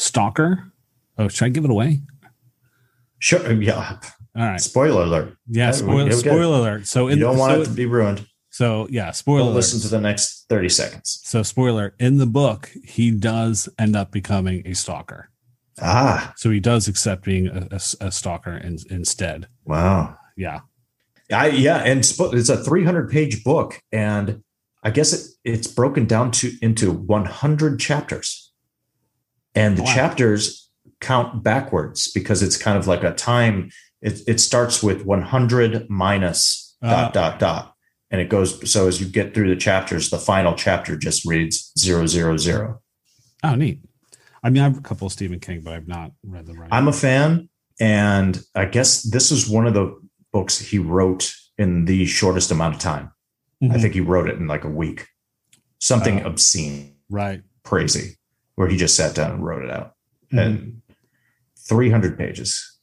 stalker. Oh, should I give it away? Sure. (laughs) Yeah. All right. Spoiler alert. Yeah. Spoiler, spoiler alert. So You don't want so, it to be ruined. so yeah. Spoiler. Alert. listen to the next 30 seconds. So spoiler in the book, he does end up becoming a stalker. Ah, So he does accept being a, a, a stalker in, instead. wow. Yeah. I, yeah, and it's a 300 page book, and I guess it, it's broken down to into 100 chapters, and the Wow. chapters count backwards because it's kind of like a time. It, it starts with 100 minus Uh. dot dot dot, and it goes. So as you get through the chapters, the final chapter just reads zero zero zero. Oh, neat. I mean, I have a couple of Stephen King, but I've not read them right. I'm a fan, and I guess this is one of the books he wrote in the shortest amount of time. I Mhm. think he wrote it in like a week. Something Oh. obscene, right. crazy, where he just sat down and wrote it out. Mhm. And 300 pages,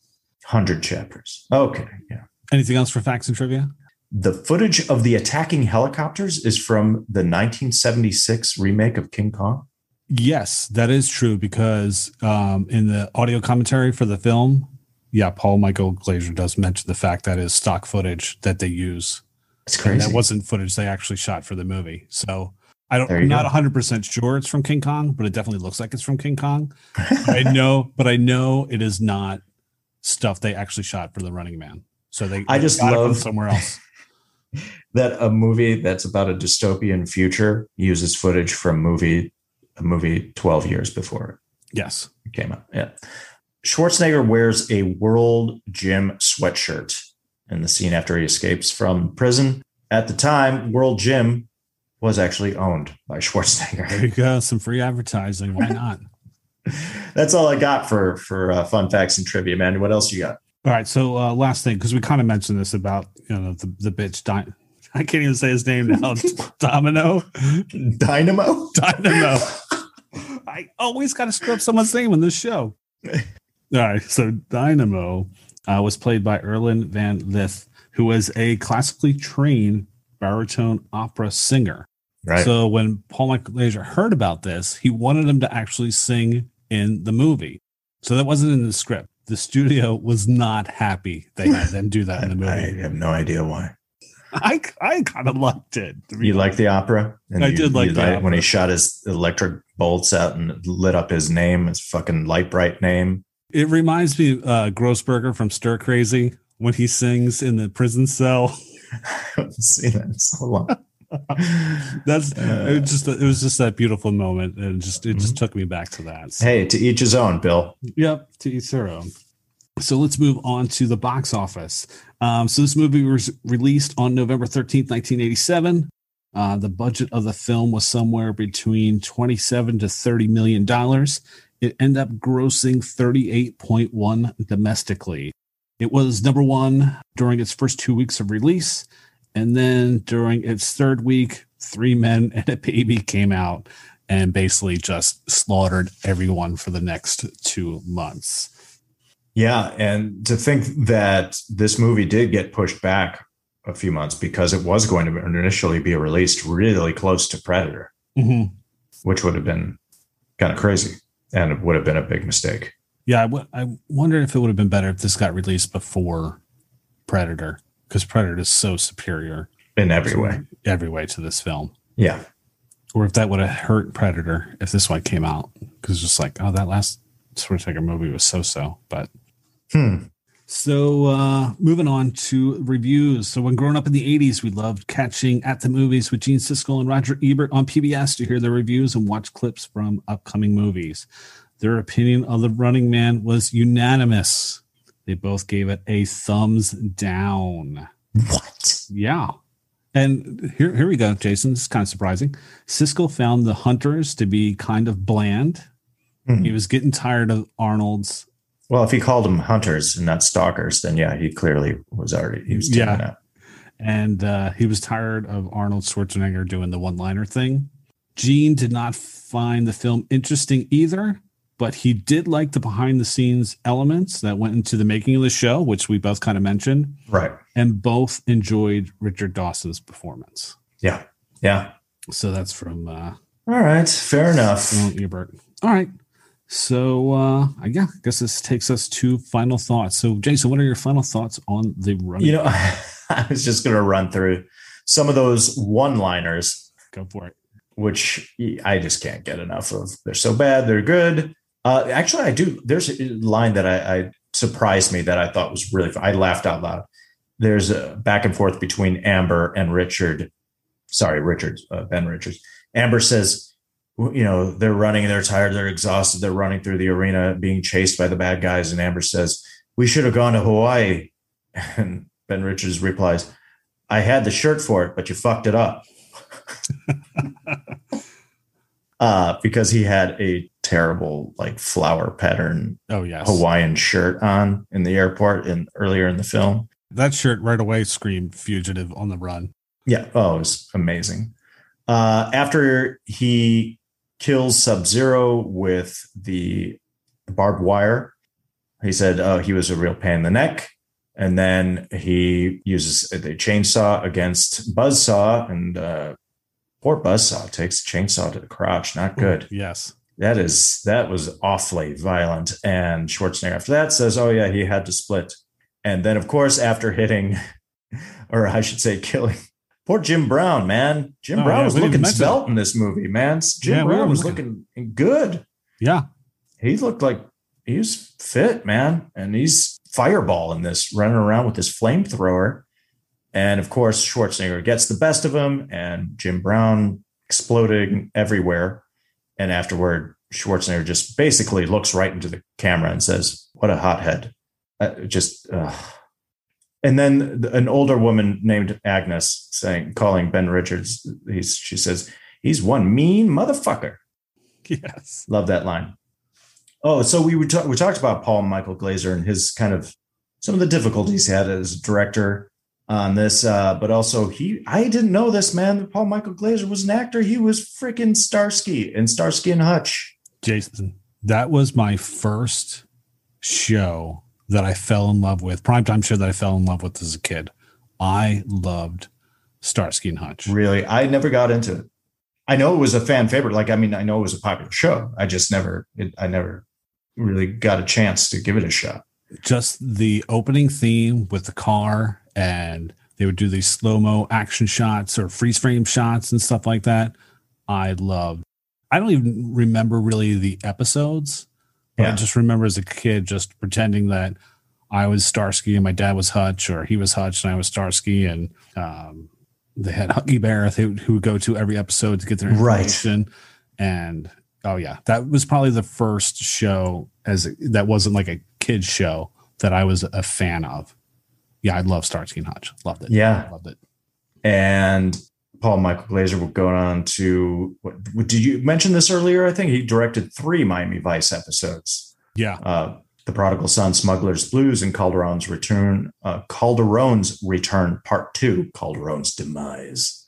100 chapters. Okay. Yeah. Anything else for facts and trivia? The footage of the attacking helicopters is from the 1976 remake of King Kong. Yes, that is true because um, in the audio commentary for the film, yeah, Paul Michael Glaser does mention the fact that is stock footage that they use. It's And crazy. that wasn't footage they actually shot for the movie. So I don't, I'm not go. 100 percent sure it's from King Kong, but it definitely looks like it's from King Kong. (laughs) I know, but I know it is not stuff they actually shot for the Running Man. So they, I just it love- somewhere else. (laughs) that a movie that's about a dystopian future uses footage from movie a movie 12 years before Yes. it came out. Yeah. Schwarzenegger wears a World Gym sweatshirt in the scene after he escapes from prison. At the time, World Gym was actually owned by (laughs) There Schwarzenegger. you go. Some free advertising. Why not? (laughs) (laughs) That's all I got for for uh, fun facts and trivia, man. What else you got? All right. So uh, last thing, because we kind of mentioned this about you know the the bitch. Di- I can't even say his name now. Domino. Dynamo. Dynamo. I always got to screw up someone's name in this show. All right. So Dynamo uh, was played by Erland Van Lidth, who was a classically trained baritone opera singer. Right. So when Paul Michael Glaser heard about this, he wanted him to actually sing in the movie. So that wasn't in the script. The studio was not happy they had them do that in (laughs) the movie. I have no idea why. I, I kind of liked it. You like the opera? And I you- did like the when he shot his electric bolts out and lit up his name, his fucking Lite-Brite name. It reminds me of uh, Grossberger from Stir Crazy when he sings in the prison cell. (laughs) (laughs) I haven't seen that in so long. (laughs) That's Uh, it was just it was just that beautiful moment, and just it just took me back to that. So, hey, to each his own, Bill. Yep, to each their own. So let's move on to the box office. Um, so this movie was released on November 13th, 1987. Uh, the budget of the film was somewhere between 27 to 30 million dollars. It ended up grossing 38.1 domestically. It was number one during its first two weeks of release. And then during its third week, Three Men (laughs) and a Baby came out and basically just slaughtered everyone for the next two months. Yeah, and to think that this movie did get pushed back a few months because it was going to initially be released really close to Predator, Mm-hmm. which would have been kind of crazy and it would have been a big mistake. Yeah, I, w- I wondered if it would have been better if this got released before Predator, because Predator is so superior In every way. every way to this film. Yeah. Or if that would have hurt Predator if this one came out, because it's just like, oh, that last Schwarzenegger movie was so so. But Hmm. So, uh, moving on to reviews. So, when growing up in the 80s, we loved catching at the movies with Gene Siskel and Roger Ebert on PBS to hear their reviews and watch clips from upcoming movies. Their opinion of The Running Man was unanimous. They both gave it a thumbs down. What? Yeah. And here, here we go, Jason. This is kind of surprising. Siskel found the hunters to be kind of bland. Mhm. He was getting tired of Arnold's Well, if he called them hunters and not stalkers, then yeah, he clearly was already he was Yeah. out. and uh, he was tired of Arnold Schwarzenegger doing the one-liner thing. Gene did not find the film interesting either, but he did like the behind-the-scenes elements that went into the making of the show, which we both kind of mentioned, Right. and both enjoyed Richard Dawson's performance. Yeah. Yeah. So that's from uh, All right. Fair enough. Ebert. All right. So uh, I yeah, I guess this takes us to final thoughts. So Jason, what are your final thoughts on the run? You know, (laughs) I was just going to run through some of those one liners, go for it. which I just can't get enough of. They're so bad, they're good. Uh, actually, I do. There's a line that I, I surprised me that I thought was really. I laughed out loud. There's a back and forth between Amber and Richard. Sorry, Richard, uh, Ben Richards. Amber says, you know, they're running, they're tired, they're exhausted, they're running through the arena, being chased by the bad guys. And Amber says, We should have gone to Hawaii. (laughs) And Ben Richards replies, I had the shirt for it, but you fucked it up. (laughs) uh, because he had a terrible, like flower pattern Oh yes, Hawaiian shirt on in the airport and earlier in the film. That shirt right away screamed fugitive on the run. Yeah. Oh, it was amazing. Uh, after he kills Sub Zero with the barbed wire, he said uh, he was a real pain in the neck. And then he uses the chainsaw against Buzzsaw, and uh, poor Buzzsaw takes the chainsaw to the crotch. Not good. Yes. That is that was awfully violent. And Schwarzenegger after that says, "Oh yeah, he had to split." And then, of course, after hitting, (laughs) or I should say, killing poor Jim Brown, man. Jim Oh, Brown yeah, was looking svelte in this movie, man. Jim Yeah, Brown was looking- good. Yeah. He looked like he was fit, man. And he's fireball in this, running around with his flamethrower. And of course, Schwarzenegger gets the best of him, and Jim Brown exploding everywhere. And afterward, Schwarzenegger just basically looks right into the camera and says, "What a hothead!" Uh, just, ugh. and then an older woman named Agnes saying, calling Ben Richards, he's, she says, "He's one mean motherfucker." (laughs) Yes. Love that line. Oh, so we we talked about Paul Michael Glaser and his kind of some of the difficulties he had as a director on this, uh, but also he I didn't know this man Paul Michael Glaser was an actor. He was freaking Starsky and Starsky and Hutch. Jason, that was my first show that I fell in love with, primetime show that I fell in love with as a kid. I loved Starsky and Hutch. Really, I never got into it. I know it was a fan favorite. Like, I mean, I know it was a popular show. I just never, it, I never really got a chance to give it a shot. Just the opening theme with the car, and they would do these slow mo action shots or freeze frame shots and stuff like that. I loved. I don't even remember really the episodes. But I just remember as a kid just pretending that I was Starsky and my dad was Hutch, or he was Hutch and I was Starsky, and um, they had Huggy Bear who, who would go to every episode to get their Right. information. And oh yeah, that was probably the first show as that wasn't like a kids show that I was a fan of. Yeah, I love Starsky and Hutch. Loved it. Yeah. loved it. and Paul Michael Glaser will go on to what, did you mention this earlier? I think he directed three Miami Vice episodes: Yeah, uh, "The Prodigal Son," "Smuggler's Blues," and "Calderon's Return." Uh, "Calderon's Return" Part Two: "Calderon's Demise."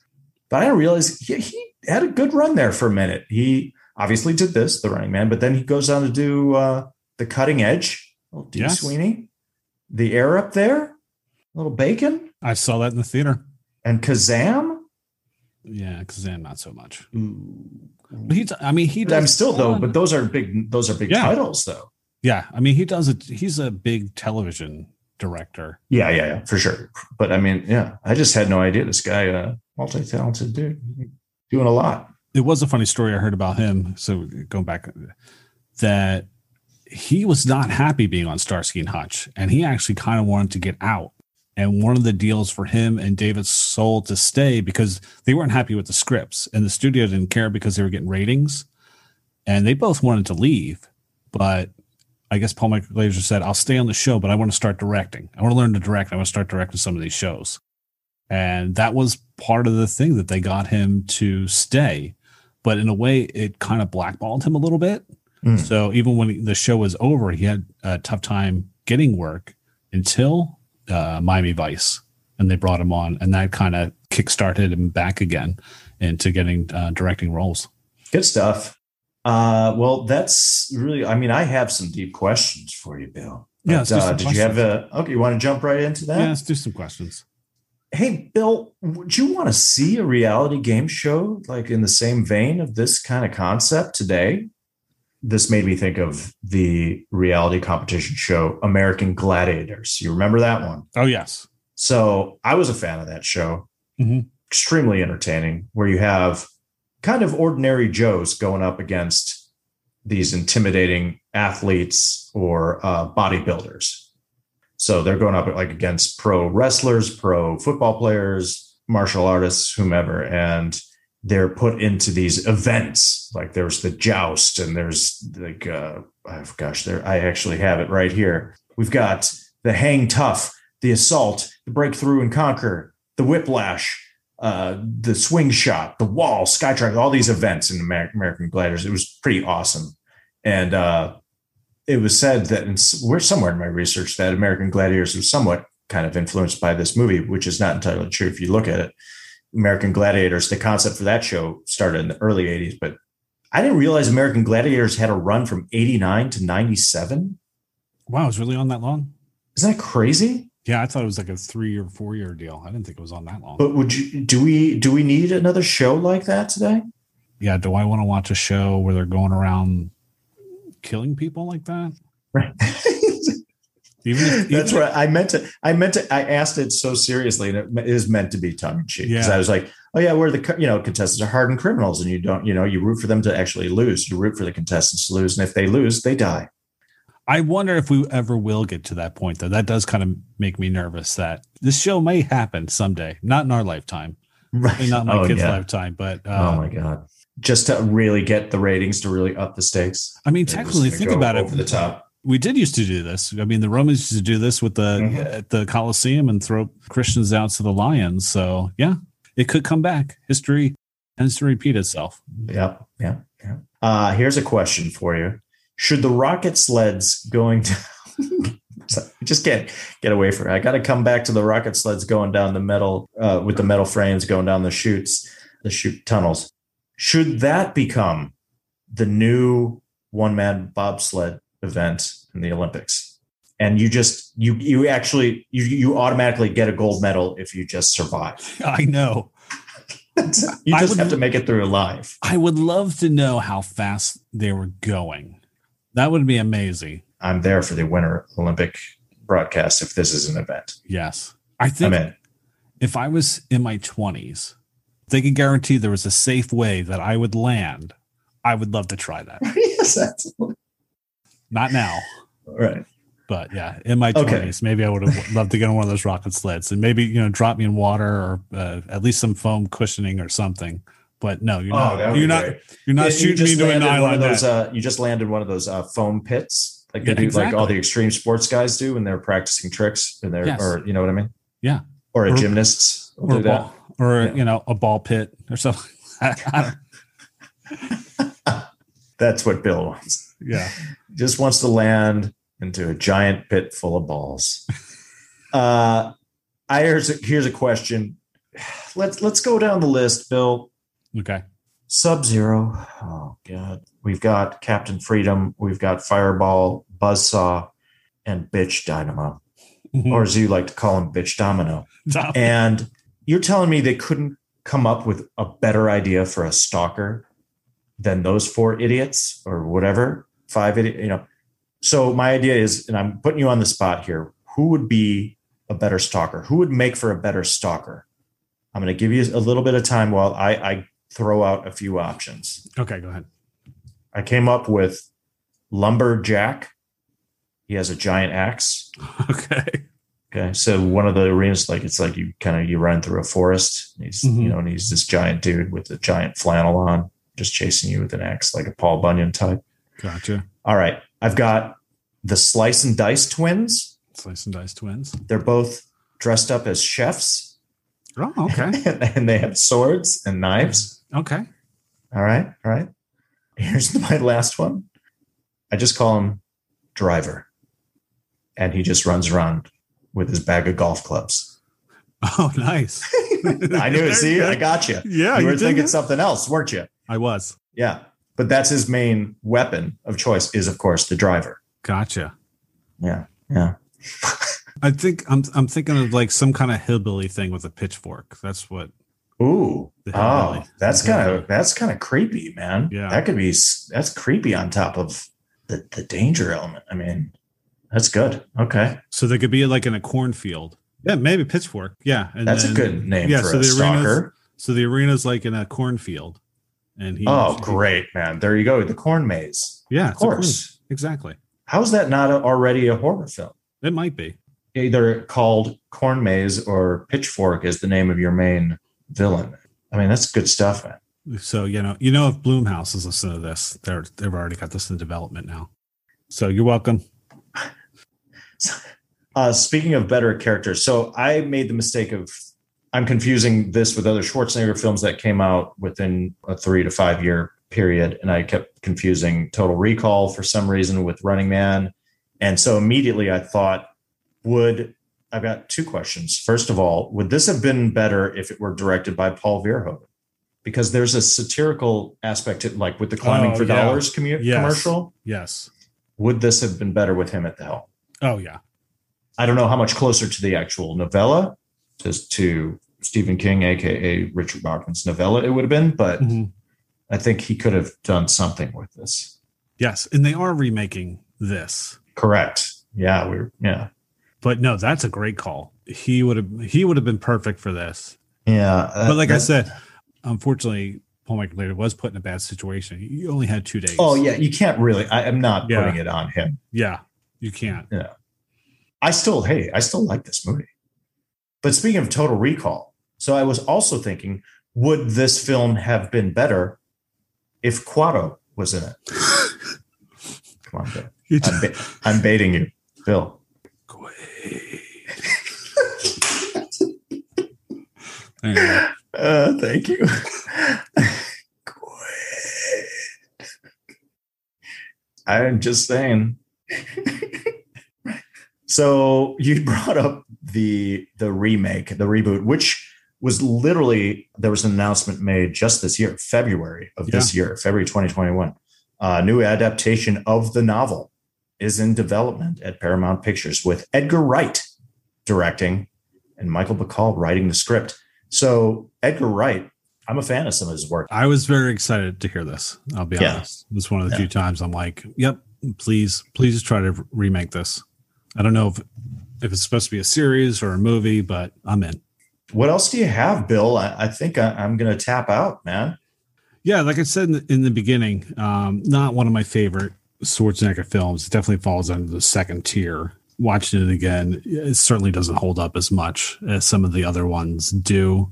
But I didn't realize he, he had a good run there for a minute. He obviously did this, The Running Man, but then he goes on to do uh, "The Cutting Edge." D. Yes. Sweeney, "The Air Up There," little Bacon, I saw that in the theater. and Kazaam. Yeah, Kazaam not so much. But he, I mean, he. I'm still though, but those are big. Those are big Yeah. titles, though. Yeah, I mean, he does it. He's a big television director. Yeah, yeah, yeah, for sure. But I mean, yeah, I just had no idea this guy, uh, multi-talented dude, doing a lot. It was a funny story I heard about him. So going back, that he was not happy being on Starsky and Hutch, and he actually kind of wanted to get out. And one of the deals for him and David Soul to stay because they weren't happy with the scripts, and the studio didn't care because they were getting ratings, and they both wanted to leave. But I guess Paul Michael Glaser said, "I'll stay on the show, but I want to start directing. I want to learn to direct. I want to start directing some of these shows." And that was part of the thing that they got him to stay. But in a way, it kind of blackballed him a little bit. Mm. So even when the show was over, he had a tough time getting work until uh, Miami Vice, and they brought him on, and that kind of kickstarted him back again into getting uh, directing roles. Good stuff. Uh, well, that's really. I mean, I have some deep questions for you, Bill. Yeah, But, do uh, did you have a? Okay, you want to jump right into that? Yeah, let's do some questions. Hey, Bill, would you want to see a reality game show like in the same vein of this kind of concept today? This made me think of the reality competition show American Gladiators. You remember that one? Oh yes, So I was a fan of that show. Mhm. Extremely entertaining, where you have kind of ordinary Joes going up against these intimidating athletes or uh, bodybuilders. So they're going up like against pro wrestlers, pro football players, martial artists, whomever, and they're put into these events. Like there's the joust, and there's like, uh, oh gosh, there I actually have it right here. We've got the hang tough, the assault, the breakthrough and conquer, the whiplash, uh, the swing shot, the wall, skytrack, all these events in Amer- American Gladiators. It was pretty awesome, and uh, it was said that in, we're somewhere in my research that American Gladiators was somewhat kind of influenced by this movie, which is not entirely true if you look at it. American Gladiators, the concept for that show started in the early 80s, but I didn't realize American Gladiators had a run from 89 to 97. wow, it was really on that long. Isn't that crazy? Yeah, I thought it was like a three or four year deal. I didn't think it was on that long. But would you do we do we need another show like that today? yeah, do I want to watch a show where they're going around killing people like that? Right. (laughs) Even if, (laughs) That's right. I meant to. I meant to. I asked it so seriously, and it is meant to be tongue in cheek. Because Yeah. I was like, "Oh yeah, where the you know contestants are hardened criminals, and you don't you know you root for them to actually lose. You root for the contestants to lose, and if they lose, they die." I wonder if we ever will get to that point, though. That does kind of make me nervous that this show may happen someday, not in our lifetime, Right. not my oh, kid's yeah. lifetime, but oh uh, my god. Just to really get the ratings to really up the stakes. I mean, technically, think about over it. the top. We did used to do this. I mean, the Romans used to do this with the Mhm. at the Colosseum and throw Christians out to the lions. So yeah, it could come back. History tends to repeat itself. Yep, yep, yeah. Uh, here's a question for you: Should the rocket sleds going to (laughs) just get get away from it? I got to come back to the rocket sleds going down the metal uh, with the metal frames going down the chutes, the chute tunnels. Should that become the new one man bobsled event in the Olympics? And you just you you actually you you automatically get a gold medal if you just survive. (laughs) I know. (laughs) you just would- have to make it through alive. I would love to know how fast they were going. That would be amazing. I'm there for the Winter Olympic broadcast if this is an event. Yes. I I'm think in. if I was in my 20s, they could guarantee there was a safe way that I would land. I would love to try that. (laughs) yes, that's Not now, right. but yeah, in my Okay. 20s, maybe I would have loved to get on one of those rocket sleds and maybe, you know, drop me in water or uh, at least some foam cushioning or something. But no, you're Oh, not. you're not. You're not You shooting just me to a nylon those. Uh, you just landed one of those uh, foam pits, like Yeah, do, like all the extreme sports guys do when they're practicing tricks, and they're, Yes. or you know what I mean? Yeah. Or a Or- gymnasts or a ball, or Yeah. you know, a ball pit or something. I- I don't- That's what Bill wants. yeah. Just wants to land into a giant pit full of balls. (laughs) uh, I here's a, here's a question. Let's let's go down the list, Bill. Okay. Sub Zero. Oh God. We've got Captain Freedom. We've got Fireball, Buzzsaw, and Bitch Dynamo, or as you like to call him, Bitch Domino. And you're telling me they couldn't come up with a better idea for a stalker than those four idiots or whatever five you know so my idea is and i'm putting you on the spot here who would be a better stalker who would make for a better stalker i'm going to give you a little bit of time while i i throw out a few options okay, go ahead. i came up with lumberjack he has a giant axe (laughs) Okay. Okay, so one of the arenas, like it's like you kind of you run through a forest. and He's Mhm. you know, and he's this giant dude with a giant flannel on, just chasing you with an axe, like a Paul Bunyan type. Gotcha. All right, I've got the Slice and Dice twins. Slice and dice twins. They're both dressed up as chefs, Oh, okay. (laughs) and they have swords and knives. Okay. All right, all right. Here's (laughs) my last one. I just call him Driver, and he just runs around with his bag of golf clubs. Oh, nice. (laughs) I knew it. See, I got you. Yeah, you you were did thinking something else, weren't you? I was. Yeah. But that's his main weapon of choice is of course the driver. Gotcha. Yeah. Yeah. (laughs) I think I'm I'm thinking of like some kind of hillbilly thing with a pitchfork. That's what. Ooh. Oh, that's kind of that's kind of creepy, man. Yeah. That could be that's creepy on top of the the danger element. I mean, that's good. Okay. So they could be like in a cornfield. Yeah, maybe pitchfork. Yeah, and That's a good name yeah, for so a the arena's- stalker. So the arena's like in a cornfield, and he. Oh, great, man. There you go. The corn maze. Yeah, Of it's a corn- course. exactly. How is that not already a horror film? It might be. Either called Corn Maze or Pitchfork is the name of your main villain. I mean, that's good stuff, man. So you know, you know, if Blumhouse is listening to this, they're they've already got this in development now. So you're welcome. (laughs) Uh, speaking of better characters, so I made the mistake of I'm confusing this with other Schwarzenegger films that came out within a three to five year period, and I kept confusing Total Recall for some reason with Running Man, and so immediately I thought, would I've got two questions. First of all, would this have been better if it were directed by Paul Verhoeven? Because there's a satirical aspect to like with the oh, climbing Oh, for yeah. dollars commu- Yes. commercial. Yes. Would this have been better with him at the helm? Oh yeah. I don't know how much closer to the actual novella, to, to Stephen King, aka Richard Bachman's novella, it would have been, but Mhm. I think he could have done something with this. Yes, and they are remaking this. Correct. Yeah, we're yeah. But no, that's a great call. He would have he would have been perfect for this. Yeah. but like that- I said, unfortunately, Paul Michael Glaser was put in a bad situation. He only had two days. Oh yeah, you can't really I, I'm not Yeah. putting it on him. yeah, you can't. Yeah, I still, hey, I still like this movie. But speaking of Total Recall, so I was also thinking, would this film have been better if Kuato was in it? (gasps) Come on, Bill. I'm, ba- I'm baiting you, Bill. Uh, thank you. I'm just saying. so you brought up the the remake, the reboot, which was literally there was an announcement made just this year, February of this year, February 2021. A new adaptation of the novel is in development at Paramount Pictures with Edgar Wright directing and Michael Bacall writing the script. So Edgar Wright, I'm a fan of some of his work. I was very excited to hear this. I'll be Yeah. honest. It was one of the Yeah. few times I'm like, "Yep, please, please try to remake this." I don't know if if it's supposed to be a series or a movie, but I'm in. What else do you have, Bill? I, I think I, I'm going to tap out, man. Yeah, like I said in the, in the beginning, um, not one of my favorite Schwarzenegger films. It definitely falls under the second tier. Watching it again, it certainly doesn't hold up as much as some of the other ones do.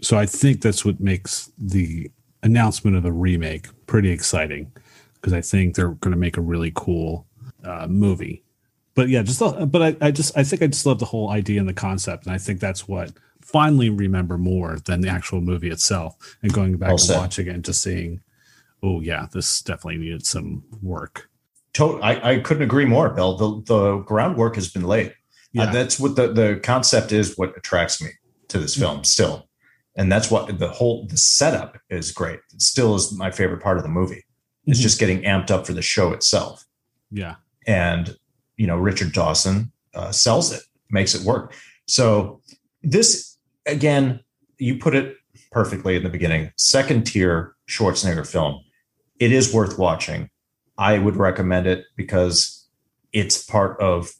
So I think that's what makes the announcement of a remake pretty exciting because I think they're going to make a really cool uh, movie. But yeah, just but I, I just I think I just love the whole idea and the concept, and I think that's what finally remember more than the actual movie itself. And going back Well and watching it and just seeing, oh yeah, this definitely needed some work. To- I, I couldn't agree more, Bill. The, the groundwork has been laid. Yeah, Uh, that's what the, the concept is what attracts me to this film still. And that's what the whole the setup is great. It still is my favorite part of the movie. It's Mhm. just getting amped up for the show itself. yeah, and you know richard dawson uh, sells it makes it work. So this again you put it perfectly in the beginning second tier schwarzenegger film. It is worth watching. I would recommend it because it's part of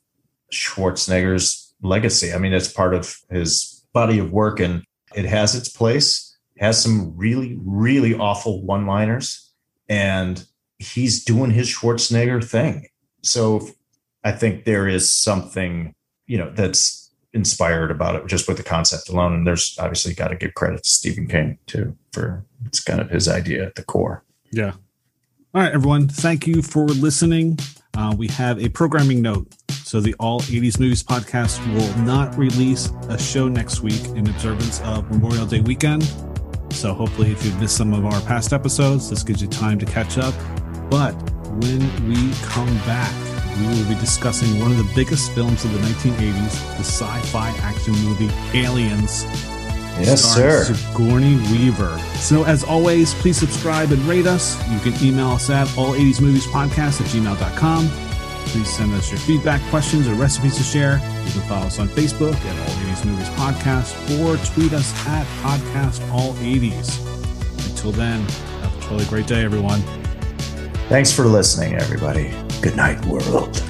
schwarzenegger's legacy. I mean it's part of his body of work and it has its place. Has some really really awful one liners and he's doing his schwarzenegger thing. So I think there is something, you know, that's inspired about it just with the concept alone. And there's obviously got to give credit to Stephen King too for it's kind of his idea at the core. yeah. All right, everyone. Thank you for listening. Uh, we have a programming note. So the All 80s Movies podcast will not release a show next week in observance of Memorial Day weekend. So hopefully, if you've missed some of our past episodes, this gives you time to catch up. But when we come back, we will be discussing one of the biggest films of the 1980s, the sci-fi action movie Aliens. Yes, sir. Sigourney Weaver. So, as always, please subscribe and rate us. You can email us at all80smoviespodcast at gmail.com. Please send us your feedback, questions, or recipes to share. You can follow us on Facebook at All 80s Movies Podcast or tweet us at Podcast All 80s. Until then, have a totally great day, everyone. Thanks for listening, everybody. Good night, world.